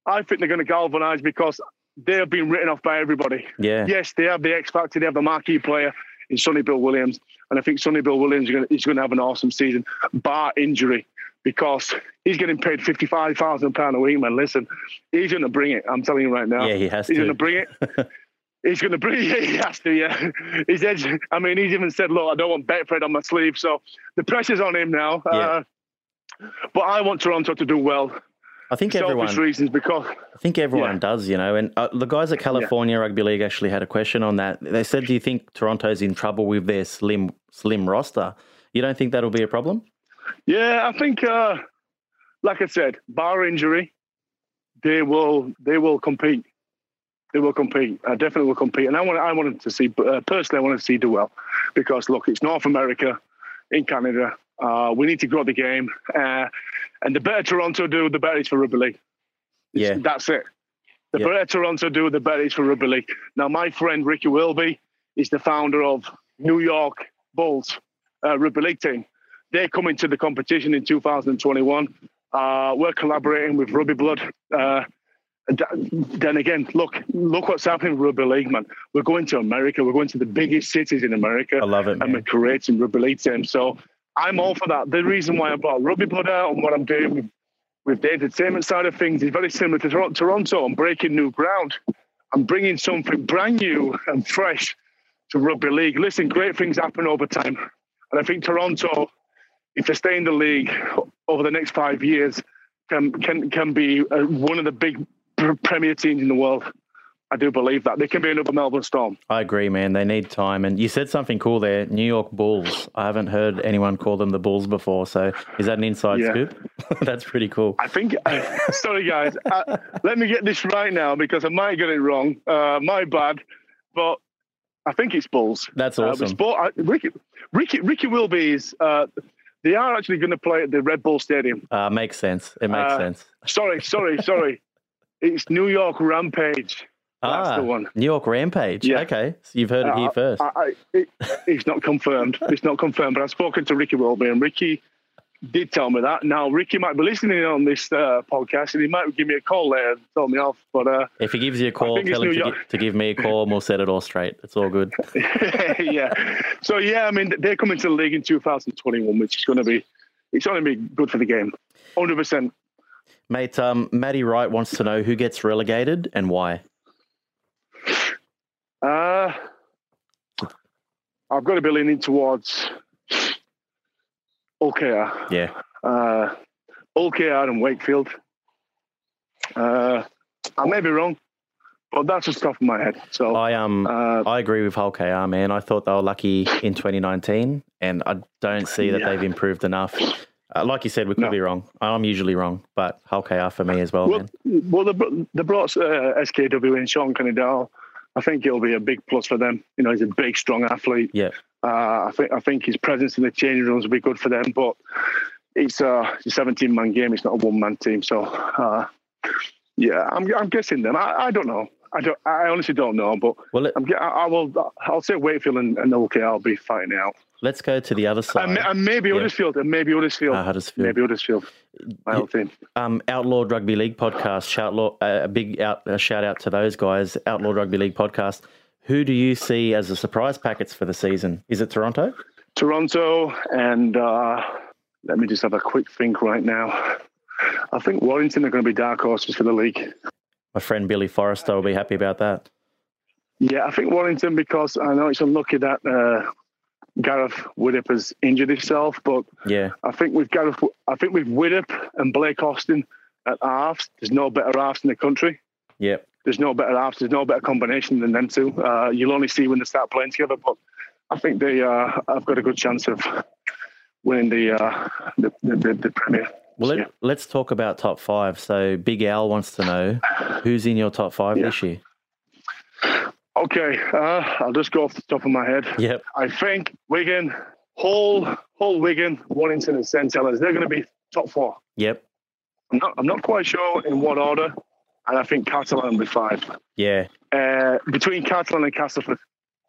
I think they're going to galvanise because they have been written off by everybody. yeah. Yes, they have the X factor. They have the marquee player in Sonny Bill Williams, and I think Sonny Bill Williams is going, to, is going to have an awesome season, bar injury, because he's getting paid fifty five thousand pound a week. Man, listen, he's going to bring it. I'm telling you right now. Yeah, he has to. he's going to. bring it. He's going to bring it. He has to, yeah. He's edge. I mean, he's even said, "Look, I don't want Betfred on my sleeve." So the pressure's on him now. Yeah. Uh, but I want Toronto to do well. I think Selfish everyone. reasons because I think everyone Yeah. does, you know. And uh, the guys at California Rugby League actually had a question on that. They said, "Do you think Toronto's in trouble with their slim slim roster? You don't think that'll be a problem?" Yeah, I think, uh, like I said, bar injury, they will they will compete. They will compete. I definitely will compete, and I want I wanted to see uh, personally. I want to see do well because look, it's North America, in Canada. Uh, we need to grow the game, uh, and the better Toronto do, the better it's for rugby league. Yeah. That's it. The Yeah. better Toronto do, the better it's for rugby league. Now, my friend Ricky Wilby is the founder of New York Bulls uh, rugby league team. They're coming to the competition in 2021. Uh, we're collaborating with Rugby Blood. Uh, then again, look, look what's happening with rugby league, man. We're going to America. We're going to the biggest cities in America I love it, and we're man. creating rugby league teams. So I'm all for that. The reason why I brought Rugby Blood out and what I'm doing with, with the entertainment side of things is very similar to Tor- Toronto. I'm breaking new ground. I'm bringing something brand new and fresh to rugby league. Listen, great things happen over time. And I think Toronto, if they stay in the league over the next five years, can can can be uh, one of the big pr- premier teams in the world. I do believe that they can be another Melbourne Storm. I agree, man. They need time. And you said something cool there, New York Bulls. I haven't heard anyone call them the Bulls before. So is that an inside Yeah. scoop? That's pretty cool. I think. sorry, guys. Uh, let me get this right now because I might get it wrong. Uh, my bad, but I think it's Bulls. That's Uh, awesome. Sport, uh, Ricky, Ricky, Ricky Wilby's. Uh, they are actually going to play at the Red Bull Stadium. Uh, makes sense. It makes Uh, sense. Sorry, sorry, sorry. It's New York Rampage. That's ah, the one. New York Rampage. Yeah. Okay. So you've heard it here Uh, first. I, I, it, it's not confirmed. It's not confirmed. But I've spoken to Ricky Wilby, and Ricky did tell me that. Now Ricky might be listening on this uh, podcast, and he might give me a call later and tell me off. But uh, if he gives you a call, tell him to, gi- to give me a call and we'll set it all straight. It's all good. yeah. So yeah, I mean they're coming to the league in 2021, which is going to be it's going to be good for the game, 100. percent Mate, um, Matty Wright wants to know who gets relegated and why. Uh, I've got to be leaning towards OKR, Yeah. uh, OKR and Wakefield. Uh, I may be wrong, but that's just off my head. So I um uh, I agree with Hull KR, man. I thought they were lucky in 2019, and I don't see that Yeah. they've improved enough. Uh, like you said, we could No. be wrong. I'm usually wrong, but Hull KR for me as well, well, man. well, they, they brought uh, SKW in Shaun Kenny-Dowall. I think it'll be a big plus for them. You know, he's a big, strong athlete. Yeah. Uh, I think I think his presence in the changing rooms will be good for them. But it's a, 17 man game. It's not a one man team. So uh, yeah, I'm I'm guessing them. I, I don't know. I don't. I honestly don't know. But Well, let, I'm. I, I will. I'll say Wakefield and, and OK. I'll be fighting it out. Let's go to the other side. And, maybe Yeah. Huddersfield. Maybe Huddersfield. Uh, Huddersfield. Maybe Huddersfield. My team. um, Outlawed Rugby League podcast. Shout lo- uh, a big out, a shout out to those guys. Outlawed Rugby League podcast. Who do you see as the surprise packets for the season? Is it Toronto? Toronto and uh, let me just have a quick think right now. I think Warrington are going to be dark horses for the league. My friend Billy Forrester will be happy about that. Yeah, I think Warrington because I know it's unlucky that uh, Gareth Widdop has injured himself, but Yeah, I think with Gareth, I think with Widdop and Blake Austin at halves, there's no better halves in the country. Yeah, There's no better halves. There's no better combination than them two. Uh, you'll only see when they start playing together, but I think they uh, have got a good chance of winning the uh, the, the, the, the Premier. Well, let, let's talk about top five. So Big Al wants to know who's in your top five Yeah. this year. Okay, uh, I'll just go off the top of my head. Yep. I think Wigan, Hull, Hull, Wigan, Warrington, and St Helens. They're going to be top four. Yep. I'm not, I'm not quite sure in what order, and I think Catalan will be five. Yeah. Uh, between Catalan and Castleford.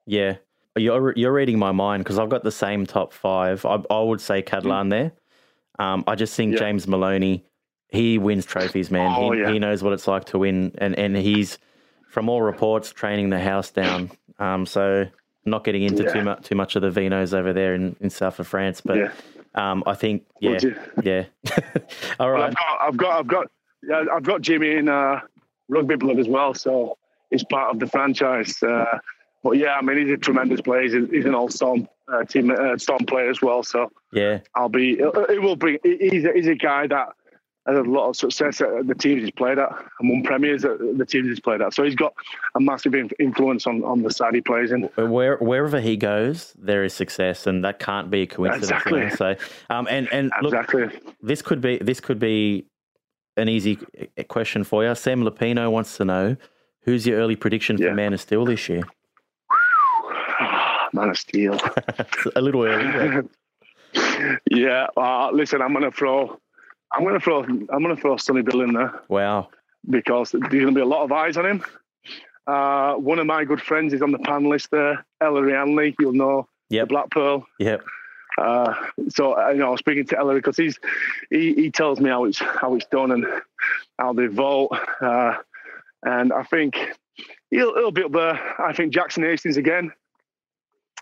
Yeah. You're you're reading my mind because I've got the same top five. I, I would say Catalan there. Um, I just think Yeah. James Maloney, he wins trophies, man. Oh, he, yeah. he knows what it's like to win, and, and he's from all reports training the house down. Um, so not getting into Yeah. too much too much of the vinos over there in, in south of France, but Yeah. um, I think yeah, yeah. all Well, I've got, I've got, I've got, yeah, I've got Jimmy in uh, rugby blood as well, so he's part of the franchise. Uh, but yeah, I mean, he's a tremendous player. He's, he's an all Storm uh, team, uh, Storm player as well. So yeah, I'll be. It, it will bring. He's a, he's a guy that has a lot of success at the teams he's played at and won premiers at the teams he's played at. So he's got a massive influence on, on the side he plays in. Where, wherever he goes, there is success, and that can't be a coincidence. Exactly. So, um, and and look, Exactly. this could be this could be an easy uh, question for you. Sam Lapino wants to know who's your early prediction for Yeah. Man of Steel this year. Man of Steel. A little early. yeah. Uh, listen, I'm gonna throw. I'm gonna throw. I'm gonna throw Sonny Bill in there. wow. because there's going to be a lot of eyes on him. Uh, one of my good friends is on the panelist there, Ellery Hanley. You'll know the Black Pearl. Yep. Uh, so uh, you know, I was speaking to Ellery because he's he, he tells me how it's how it's done and how they vote. Uh, and I think he'll, he'll be up there. I think Jackson Hastings again.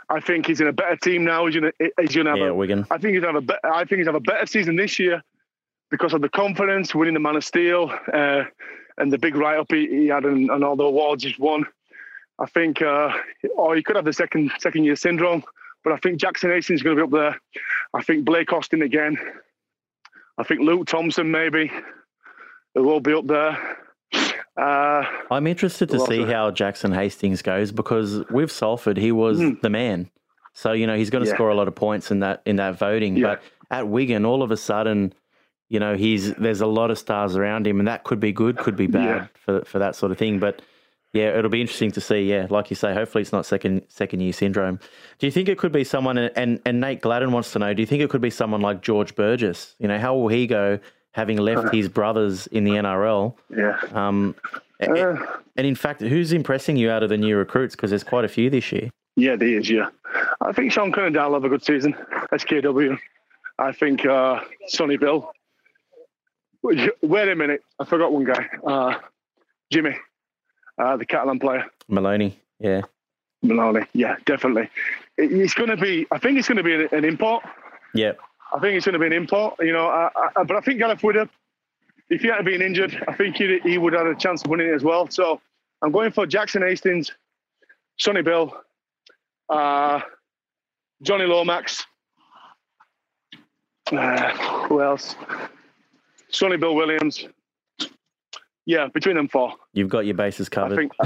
I think he's in a better team now. He's gonna he's gonna have Yeah, a, Wigan. I think he's have a be- I think he's have a better season this year because of the confidence, winning the Man of Steel, uh, and the big write up he, he had and, and all the awards he's won. I think, uh, or he could have the second second year syndrome, but I think Jackson Hastings is going to be up there. I think Blake Austin again. I think Luke Thompson maybe. It will be up there. Uh, I'm interested to see how Jackson Hastings goes because with Salford he was Mm. the man. So you know he's going to Yeah. score a lot of points in that in that voting. Yeah. But at Wigan, all of a sudden, you know he's there's a lot of stars around him, and that could be good, could be bad Yeah. for for that sort of thing. But yeah, it'll be interesting to see. Yeah, like you say, hopefully it's not second second year syndrome. Do you think it could be someone? And and Nate Gladden wants to know. Do you think it could be someone like George Burgess? You know, how will he go having left his brothers in the NRL? yeah. Um, Uh, and in fact, who's impressing you out of the new recruits? Because there's quite a few this year. Yeah, there is, yeah. I think Sean Cunningham will have a good season. SKW. I think uh, Sonny Bill. Wait a minute. I forgot one guy. Uh, Jimmy, uh, the Catalan player. Maloney, yeah, Maloney. Yeah, definitely. It- It's going to be, I think it's going to be an, an import. yeah, I think it's going to be an import, you know. I, I, but I think Gareth Woodard, if he hadn't been injured, I think he, he would have had a chance of winning it as well. So I'm going for Jackson Hastings, Sonny Bill, uh, Jonny Lomax. Uh, who else? Sonny Bill Williams. Yeah, between them four. you've got your bases covered. think-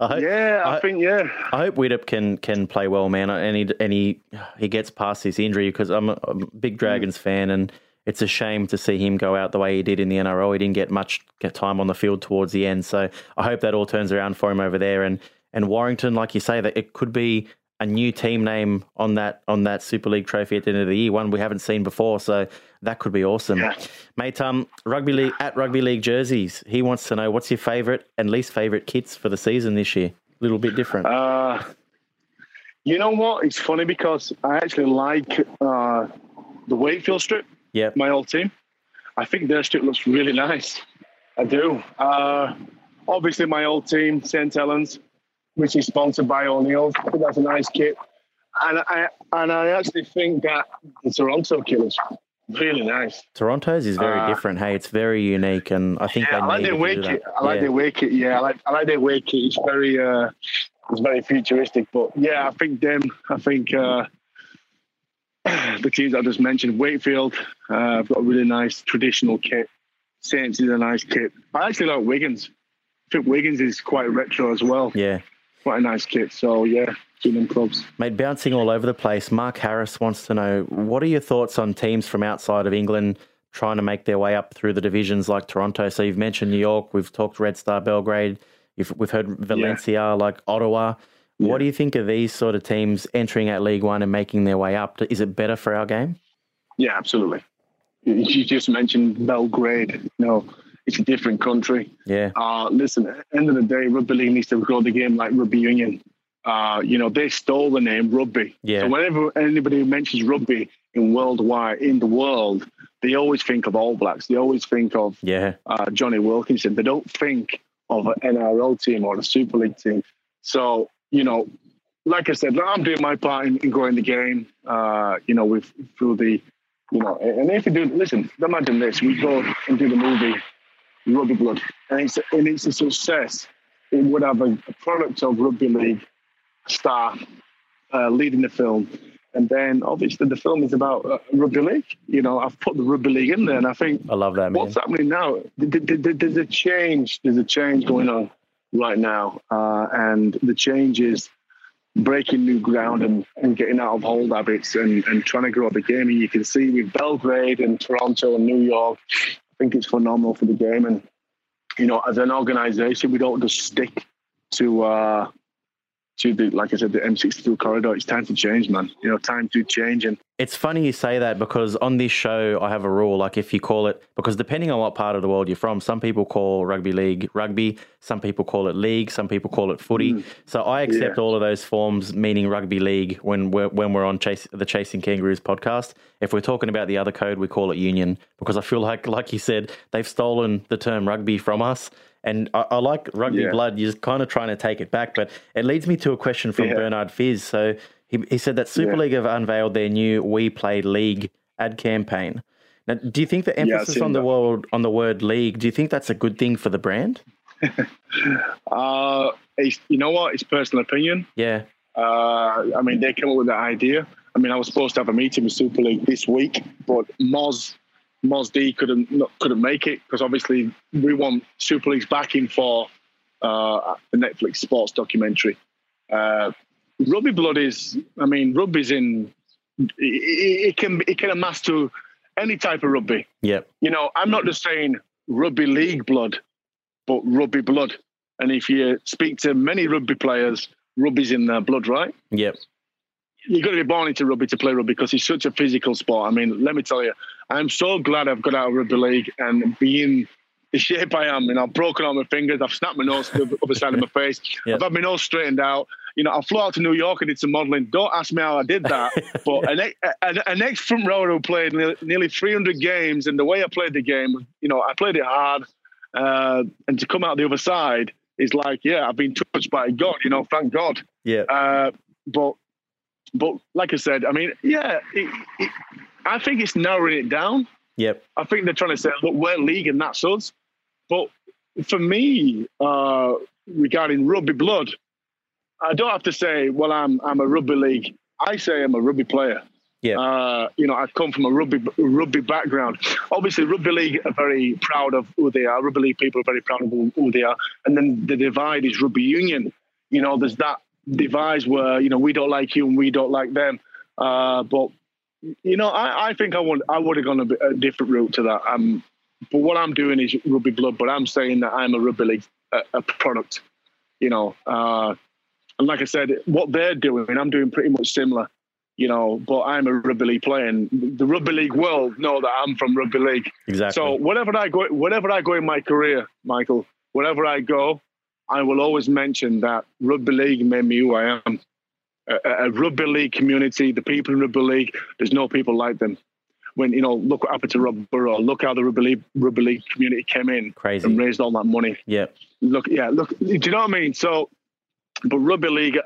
I hope, Yeah, I, I- think yeah. I hope Widdop can can play well, man, and he and he, he gets past this injury because I'm a, I'm a big Dragons mm. fan, and it's a shame to see him go out the way he did in the NRL. He didn't get much get time on the field towards the end, so I hope that all turns around for him over there. And and Warrington, like you say, that it could be a new team name on that on that Super League trophy at the end of the year, one we haven't seen before. So that could be awesome, Yeah. mate. Um, rugby league at rugby league jerseys. He wants to know what's your favourite and least favourite kits for the season this year. A little bit different. Uh, you know what? It's funny because I actually like uh, the Wakefield strip. Yep. my old team. I think their strip looks really nice. I do. Uh, obviously, my old team, St. Helens, which is sponsored by O'Neill's. I think that's a nice kit. And I and I actually think that the Toronto kit looks really nice. Toronto's is very Uh, different. Hey, it's very unique, and I think Yeah, I like their kit. I like yeah. their kit. Yeah, I like I like their kit. It's very uh, it's very futuristic. But yeah, I think them. I think uh, the teams I just mentioned, Wakefield, uh, I've got a really nice traditional kit. Saints is a nice kit. I actually like Wiggins. I think Wiggins is quite retro as well. Yeah. Quite a nice kit. So, yeah, them clubs. Mate, bouncing all over the place. Mark Harris wants to know what are your thoughts on teams from outside of England trying to make their way up through the divisions like Toronto? So you've mentioned New York, we've talked Red Star Belgrade, we've heard Valencia, yeah. like Ottawa. Yeah. What do you think of these sort of teams entering at League One and making their way up? Is it better for our game? Yeah, absolutely. You just mentioned Belgrade. You know, it's a different country. Yeah. Uh, listen, at the end of the day, rugby league needs to grow the game like rugby union. Uh, you know, they stole the name rugby. Yeah. So whenever anybody mentions rugby in worldwide in the world, they always think of All Blacks. They always think of yeah. uh, Jonny Wilkinson. They don't think of an NRL team or a Super League team. So, you know, like I said, I'm doing my part in, in growing the game, uh, you know, with through the, you know, and if you do, listen, imagine this, we go and do the movie Rugby Blood, and it's, and it's a success. It would have a, a product of rugby league star uh, leading the film. And then obviously the film is about uh, rugby league. You know, I've put the rugby league in there, and I think I love that. Man. What's happening now? There's a change. There's a change going on right now, uh, and the change is breaking new ground and, and getting out of old habits and, and trying to grow the game. And you can see with Belgrade and Toronto and New York, I think it's phenomenal for the game. And you know, as an organisation, we don't just stick to. Uh, to the like I said, the M62 corridor. It's time to change, man. You know, time to change. And it's funny you say that because on this show I have a rule. Like if you call it, because depending on what part of the world you're from, some people call rugby league rugby, some people call it league, some people call it footy. Mm. So I accept yeah. all of those forms, meaning rugby league, when we're when we're on chase, the Chasing Kangaroos podcast. If we're talking about the other code, we call it union because I feel like, like you said, they've stolen the term rugby from us. And I, I like rugby yeah. blood. You're kind of trying to take it back, but it leads me to a question from yeah. Bernard Fizz. So he, he said that Super yeah. League have unveiled their new "We Play League" ad campaign. Now, do you think the emphasis on the word on the word league? Do you think that's a good thing for the brand? uh, you know what? It's personal opinion. Yeah. Uh, I mean, they came up with that idea. I mean, I was supposed to have a meeting with Super League this week, but Moz Mosd couldn't couldn't make it because obviously we want Super League's backing for uh, the Netflix sports documentary. Uh, rugby blood is, I mean, rugby's in. It, it, can it can amass to any type of rugby. Yep. You know, I'm not just saying rugby league blood, but rugby blood. And if you speak to many rugby players, rugby's in their blood, right? Yep you've got to be born into rugby to play rugby because it's such a physical sport. I mean, let me tell you, I'm so glad I've got out of rugby league and being the shape I am. And I've broken all my fingers. I've snapped my nose to the other side of my face. I've had my nose straightened out. You know, I flew out to New York and did some modelling. Don't ask me how I did that. but an, an, an ex front rower who played nearly, nearly 300 games, and the way I played the game, you know, I played it hard. Uh, and to come out the other side is like, yeah, I've been touched by God. You know, thank God. Yeah. Uh, but but like I said, I mean, yeah, it, it, I think it's narrowing it down. Yep. I think they're trying to say, look, we're league and that's us. But for me, uh, regarding rugby blood, I don't have to say, well, I'm I'm a rugby league. I say I'm a rugby player. Yeah. Uh, you know, I come from a rugby rugby background. Obviously, rugby league are very proud of who they are. Rugby league people are very proud of who they are. And then the divide is rugby union. You know, there's that divide where you know we don't like you and we don't like them. Uh, but you know, I, I think I would I would have gone a, a, different route to that. Um, but what I'm doing is rugby blood, but I'm saying that I'm a rugby league a, a product. You know, uh, and like I said, what they're doing, I'm doing pretty much similar. You know, but I'm a rugby league player, and the rugby league world know that I'm from rugby league. Exactly. So whatever I go, whatever I go in my career, Michael, wherever I go, I will always mention that rugby league made me who I am. A, a, rugby league community, the people in rugby league, there's no people like them. When you know, look what happened to Rob Burrow. Look how the rugby league, rugby league community came in Crazy. and raised all that money. Yeah. Look, yeah, look. Do you know what I mean? So, but rugby league,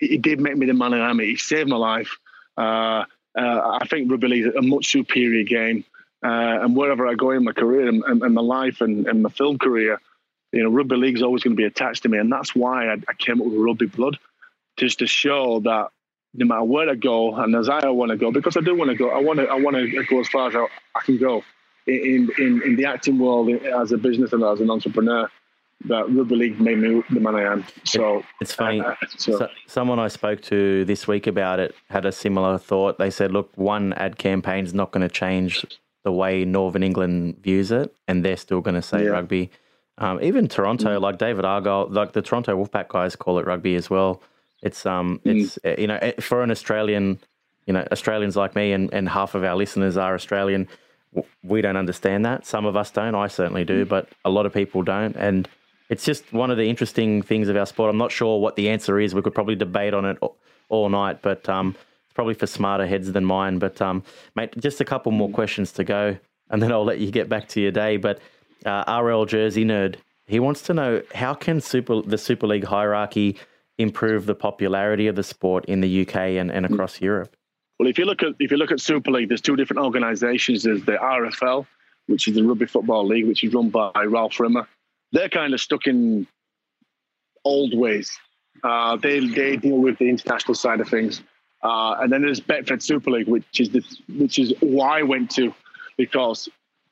it did make me the man I am. It saved my life. Uh, uh, I think rugby league is a much superior game. Uh, and wherever I go in my career and, and, and my life and, and my film career, you know, rugby league is always going to be attached to me, and that's why I, I came up with rugby blood, just to show that no matter where I go, and as I want to go, because I do want to go. I want to. I want to go as far as I, I can go in, in in the acting world as a business and as an entrepreneur. That rugby league made me the man I am. So it's funny. Uh, so. So, someone I spoke to this week about it had a similar thought. They said, "Look, one ad campaign is not going to change the way Northern England views it, and they're still going to say yeah. rugby." Um, even Toronto, mm. like David Argyle, like the Toronto Wolfpack guys call it rugby as well. It's um, mm. it's uh, you know, eh, for an Australian, you know, Australians like me, and, and half of our listeners are Australian. We don't understand that. Some of us don't. I certainly do, mm. but a lot of people don't. And it's just one of the interesting things of our sport. I'm not sure what the answer is. We could probably debate on it all night, but um, it's probably for smarter heads than mine. But um, mate, just a couple more mm. questions to go, and then I'll let you get back to your day. But uh, RL Jersey Nerd, he wants to know how can Super the Super League hierarchy improve the popularity of the sport in the UK and, and across Europe? Well, if you look at if you look at Super League, there's two different organisations. There's the RFL, which is the Rugby Football League, which is run by Ralph Rimmer. They're kind of stuck in old ways. Uh, they they deal with the international side of things, uh, and then there's Betfred Super League, which is the which is why I went to because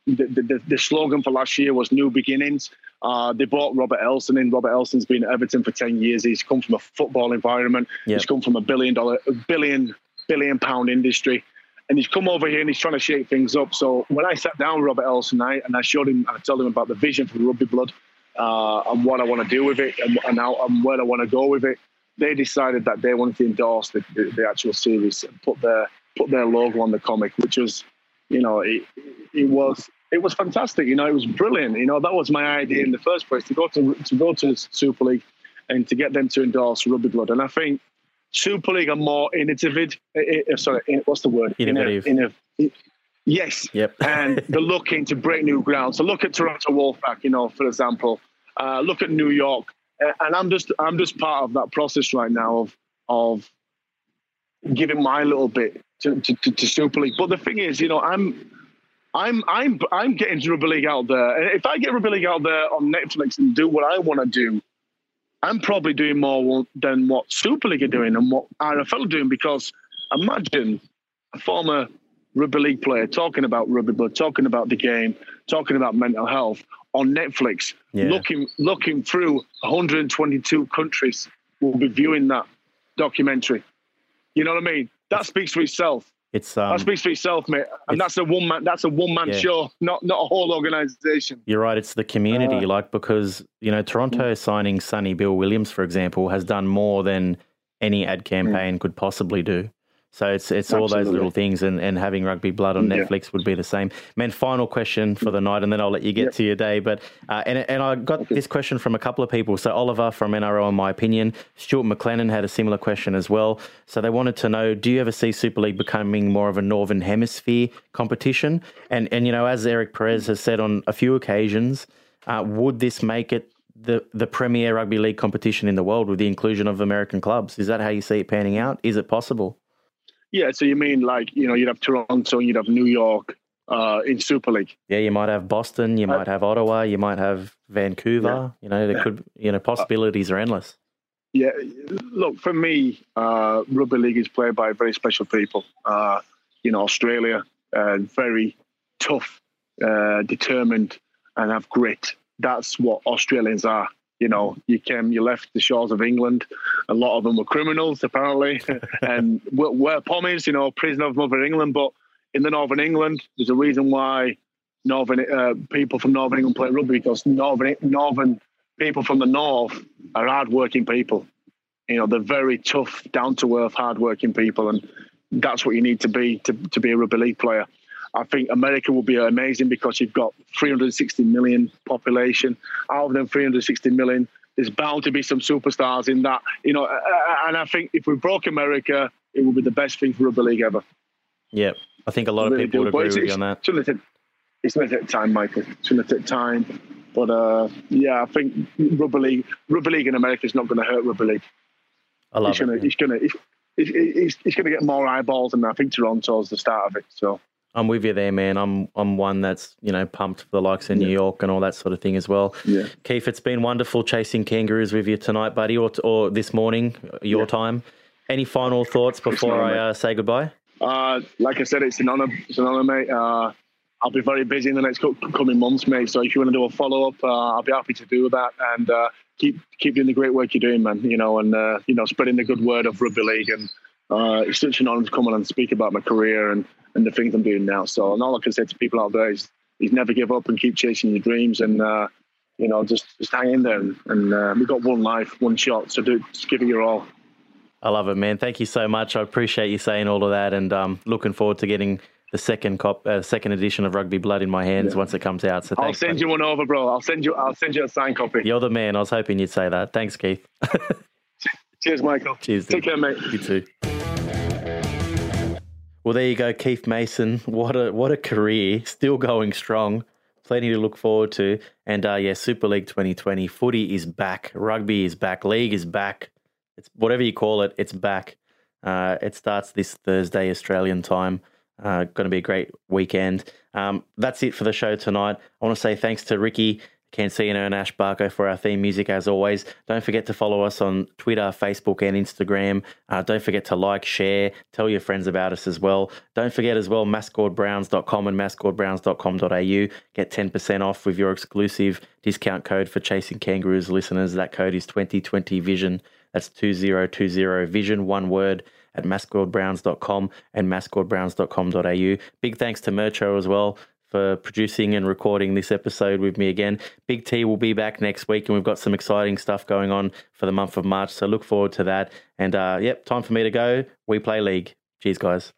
the, the, the slogan for last year was new beginnings. Uh, they bought Robert Elstone in. Robert Elstone's been at Everton for 10 years. He's come from a football environment. Yep. He's come from a billion dollar, billion, billion pound industry. And he's come over here and he's trying to shake things up. So when I sat down with Robert Elstone I, and I showed him, I told him about the vision for Rugby Blood uh, and what I want to do with it and, and, how, and where I want to go with it, they decided that they wanted to endorse the, the, the actual series and put their put their logo on the comic, which was you know, it, it was it was fantastic. You know, it was brilliant. You know, that was my idea in the first place to go to to go to Super League and to get them to endorse Rugby Blood. And I think Super League are more innovative. Uh, sorry, what's the word? Innovative. Inno, yes. Yep. and they're looking to break new ground. So look at Toronto Wolfpack. You know, for example. Uh, look at New York. And I'm just I'm just part of that process right now of of giving my little bit to, to, to, Super League. But the thing is, you know, I'm I'm I'm I'm getting Rugby League out there. And if I get Rugby League out there on Netflix and do what I want to do, I'm probably doing more than what Super League are doing and what RFL are doing. Because imagine a former rugby league player talking about rugby, but talking about the game, talking about mental health on Netflix, yeah. looking looking through 122 countries will be viewing that documentary. You know what I mean? That speaks for itself. It's um, that speaks for itself, mate. And that's a one man. That's a one man yeah. show, not not a whole organization. You're right. It's the community, uh, like because you know Toronto mm. signing Sonny Bill Williams, for example, has done more than any ad campaign mm. could possibly do. So it's it's Absolutely. all those little things, and, and having rugby blood on Netflix yeah. would be the same. Man, final question for the night, and then I'll let you get yep. to your day. But uh, and and I got okay. this question from a couple of people. So Oliver from NRL, in my opinion, Stuart McLennan had a similar question as well. So they wanted to know: Do you ever see Super League becoming more of a Northern Hemisphere competition? And and you know, as Eric Perez has said on a few occasions, uh, would this make it the the premier rugby league competition in the world with the inclusion of American clubs? Is that how you see it panning out? Is it possible? Yeah, so you mean like you know you'd have Toronto, you'd have New York uh, in Super League. Yeah, you might have Boston, you uh, might have Ottawa, you might have Vancouver. Yeah. You know, there yeah. could you know possibilities are endless. Yeah, look for me, uh, rugby league is played by very special people. Uh, you know, Australia, uh, very tough, uh, determined, and have grit. That's what Australians are. You know, you came, you left the shores of England. A lot of them were criminals, apparently, and were, were pommies. You know, prisoner of Mother England. But in the Northern England, there's a reason why Northern uh, people from Northern England play rugby because Northern Northern people from the north are hardworking people. You know, they're very tough, down to earth, hardworking people, and that's what you need to be to, to be a rugby league player. I think America will be amazing because you've got 360 million population. Out of them 360 million, there's bound to be some superstars in that. You know, and I think if we broke America, it would be the best thing for rugby league ever. Yeah, I think a lot of people would agree with you on that. It's going to take time, Michael. It's going to take time. But uh, yeah, I think rugby league, rugby league in America is not going to hurt rugby league. I love it's it. Gonna, it's going to, it's, it's, it's going to get more eyeballs, and I think Toronto's the start of it. So I'm with you there, man. I'm I'm one that's you know pumped for the likes of yeah. New York and all that sort of thing as well. Yeah. Keith, it's been wonderful chasing kangaroos with you tonight, buddy, or or this morning, your yeah. time. any final thoughts before I uh, say goodbye? Uh, like I said, it's an honour. It's an honour, mate. Uh, I'll be very busy in the next coming months, mate. So if you want to do a follow up, uh, I'll be happy to do that. And uh, keep keep doing the great work you're doing, man. You know, and uh, you know, spreading the good word of rugby league. And uh, it's such an honour to come on and speak about my career and, and the things I'm doing now. So, and all I can say to people out there is, is never give up and keep chasing your dreams. And uh, you know, just just hang in there. And, and we've got one life, one shot. So do just give it your all. I love it, man. Thank you so much. I appreciate you saying all of that, and um, looking forward to getting the second cop, uh, second edition of Rugby Blood in my hands yeah. once it comes out. So I'll send you one over, bro. I'll send you. I'll send you a signed copy. You're the man. I was hoping you'd say that. Thanks, Keith. Cheers, Michael. Cheers. Take dude. care, mate. You too. Well, there you go, Keith Mason. What a what a career. Still going strong. Plenty to look forward to. And uh, yeah, Super League 2020 footy is back. Rugby is back. League is back. It's whatever you call it. It's back. Uh, it starts this Thursday Australian time. Uh, going to be a great weekend. Um, that's it for the show tonight. I want to say thanks to Ricky Cancino and Ash Barco for our theme music as always. Don't forget to follow us on Twitter, Facebook, and Instagram. Uh, don't forget to like, share, tell your friends about us as well. Don't forget as well, mascordbrownz.com and mascordbrownz.com.au. Get 10% off with your exclusive discount code for Chasing Kangaroos listeners. That code is 2020 Vision. That's 2020 Vision, one word at mascordbrownz.com and mascordbrownz.com.au. Big thanks to Mercho as well for producing and recording this episode with me again. Big T will be back next week, and we've got some exciting stuff going on for the month of March. So look forward to that. And uh, yep, time for me to go. We play league. Cheers, guys.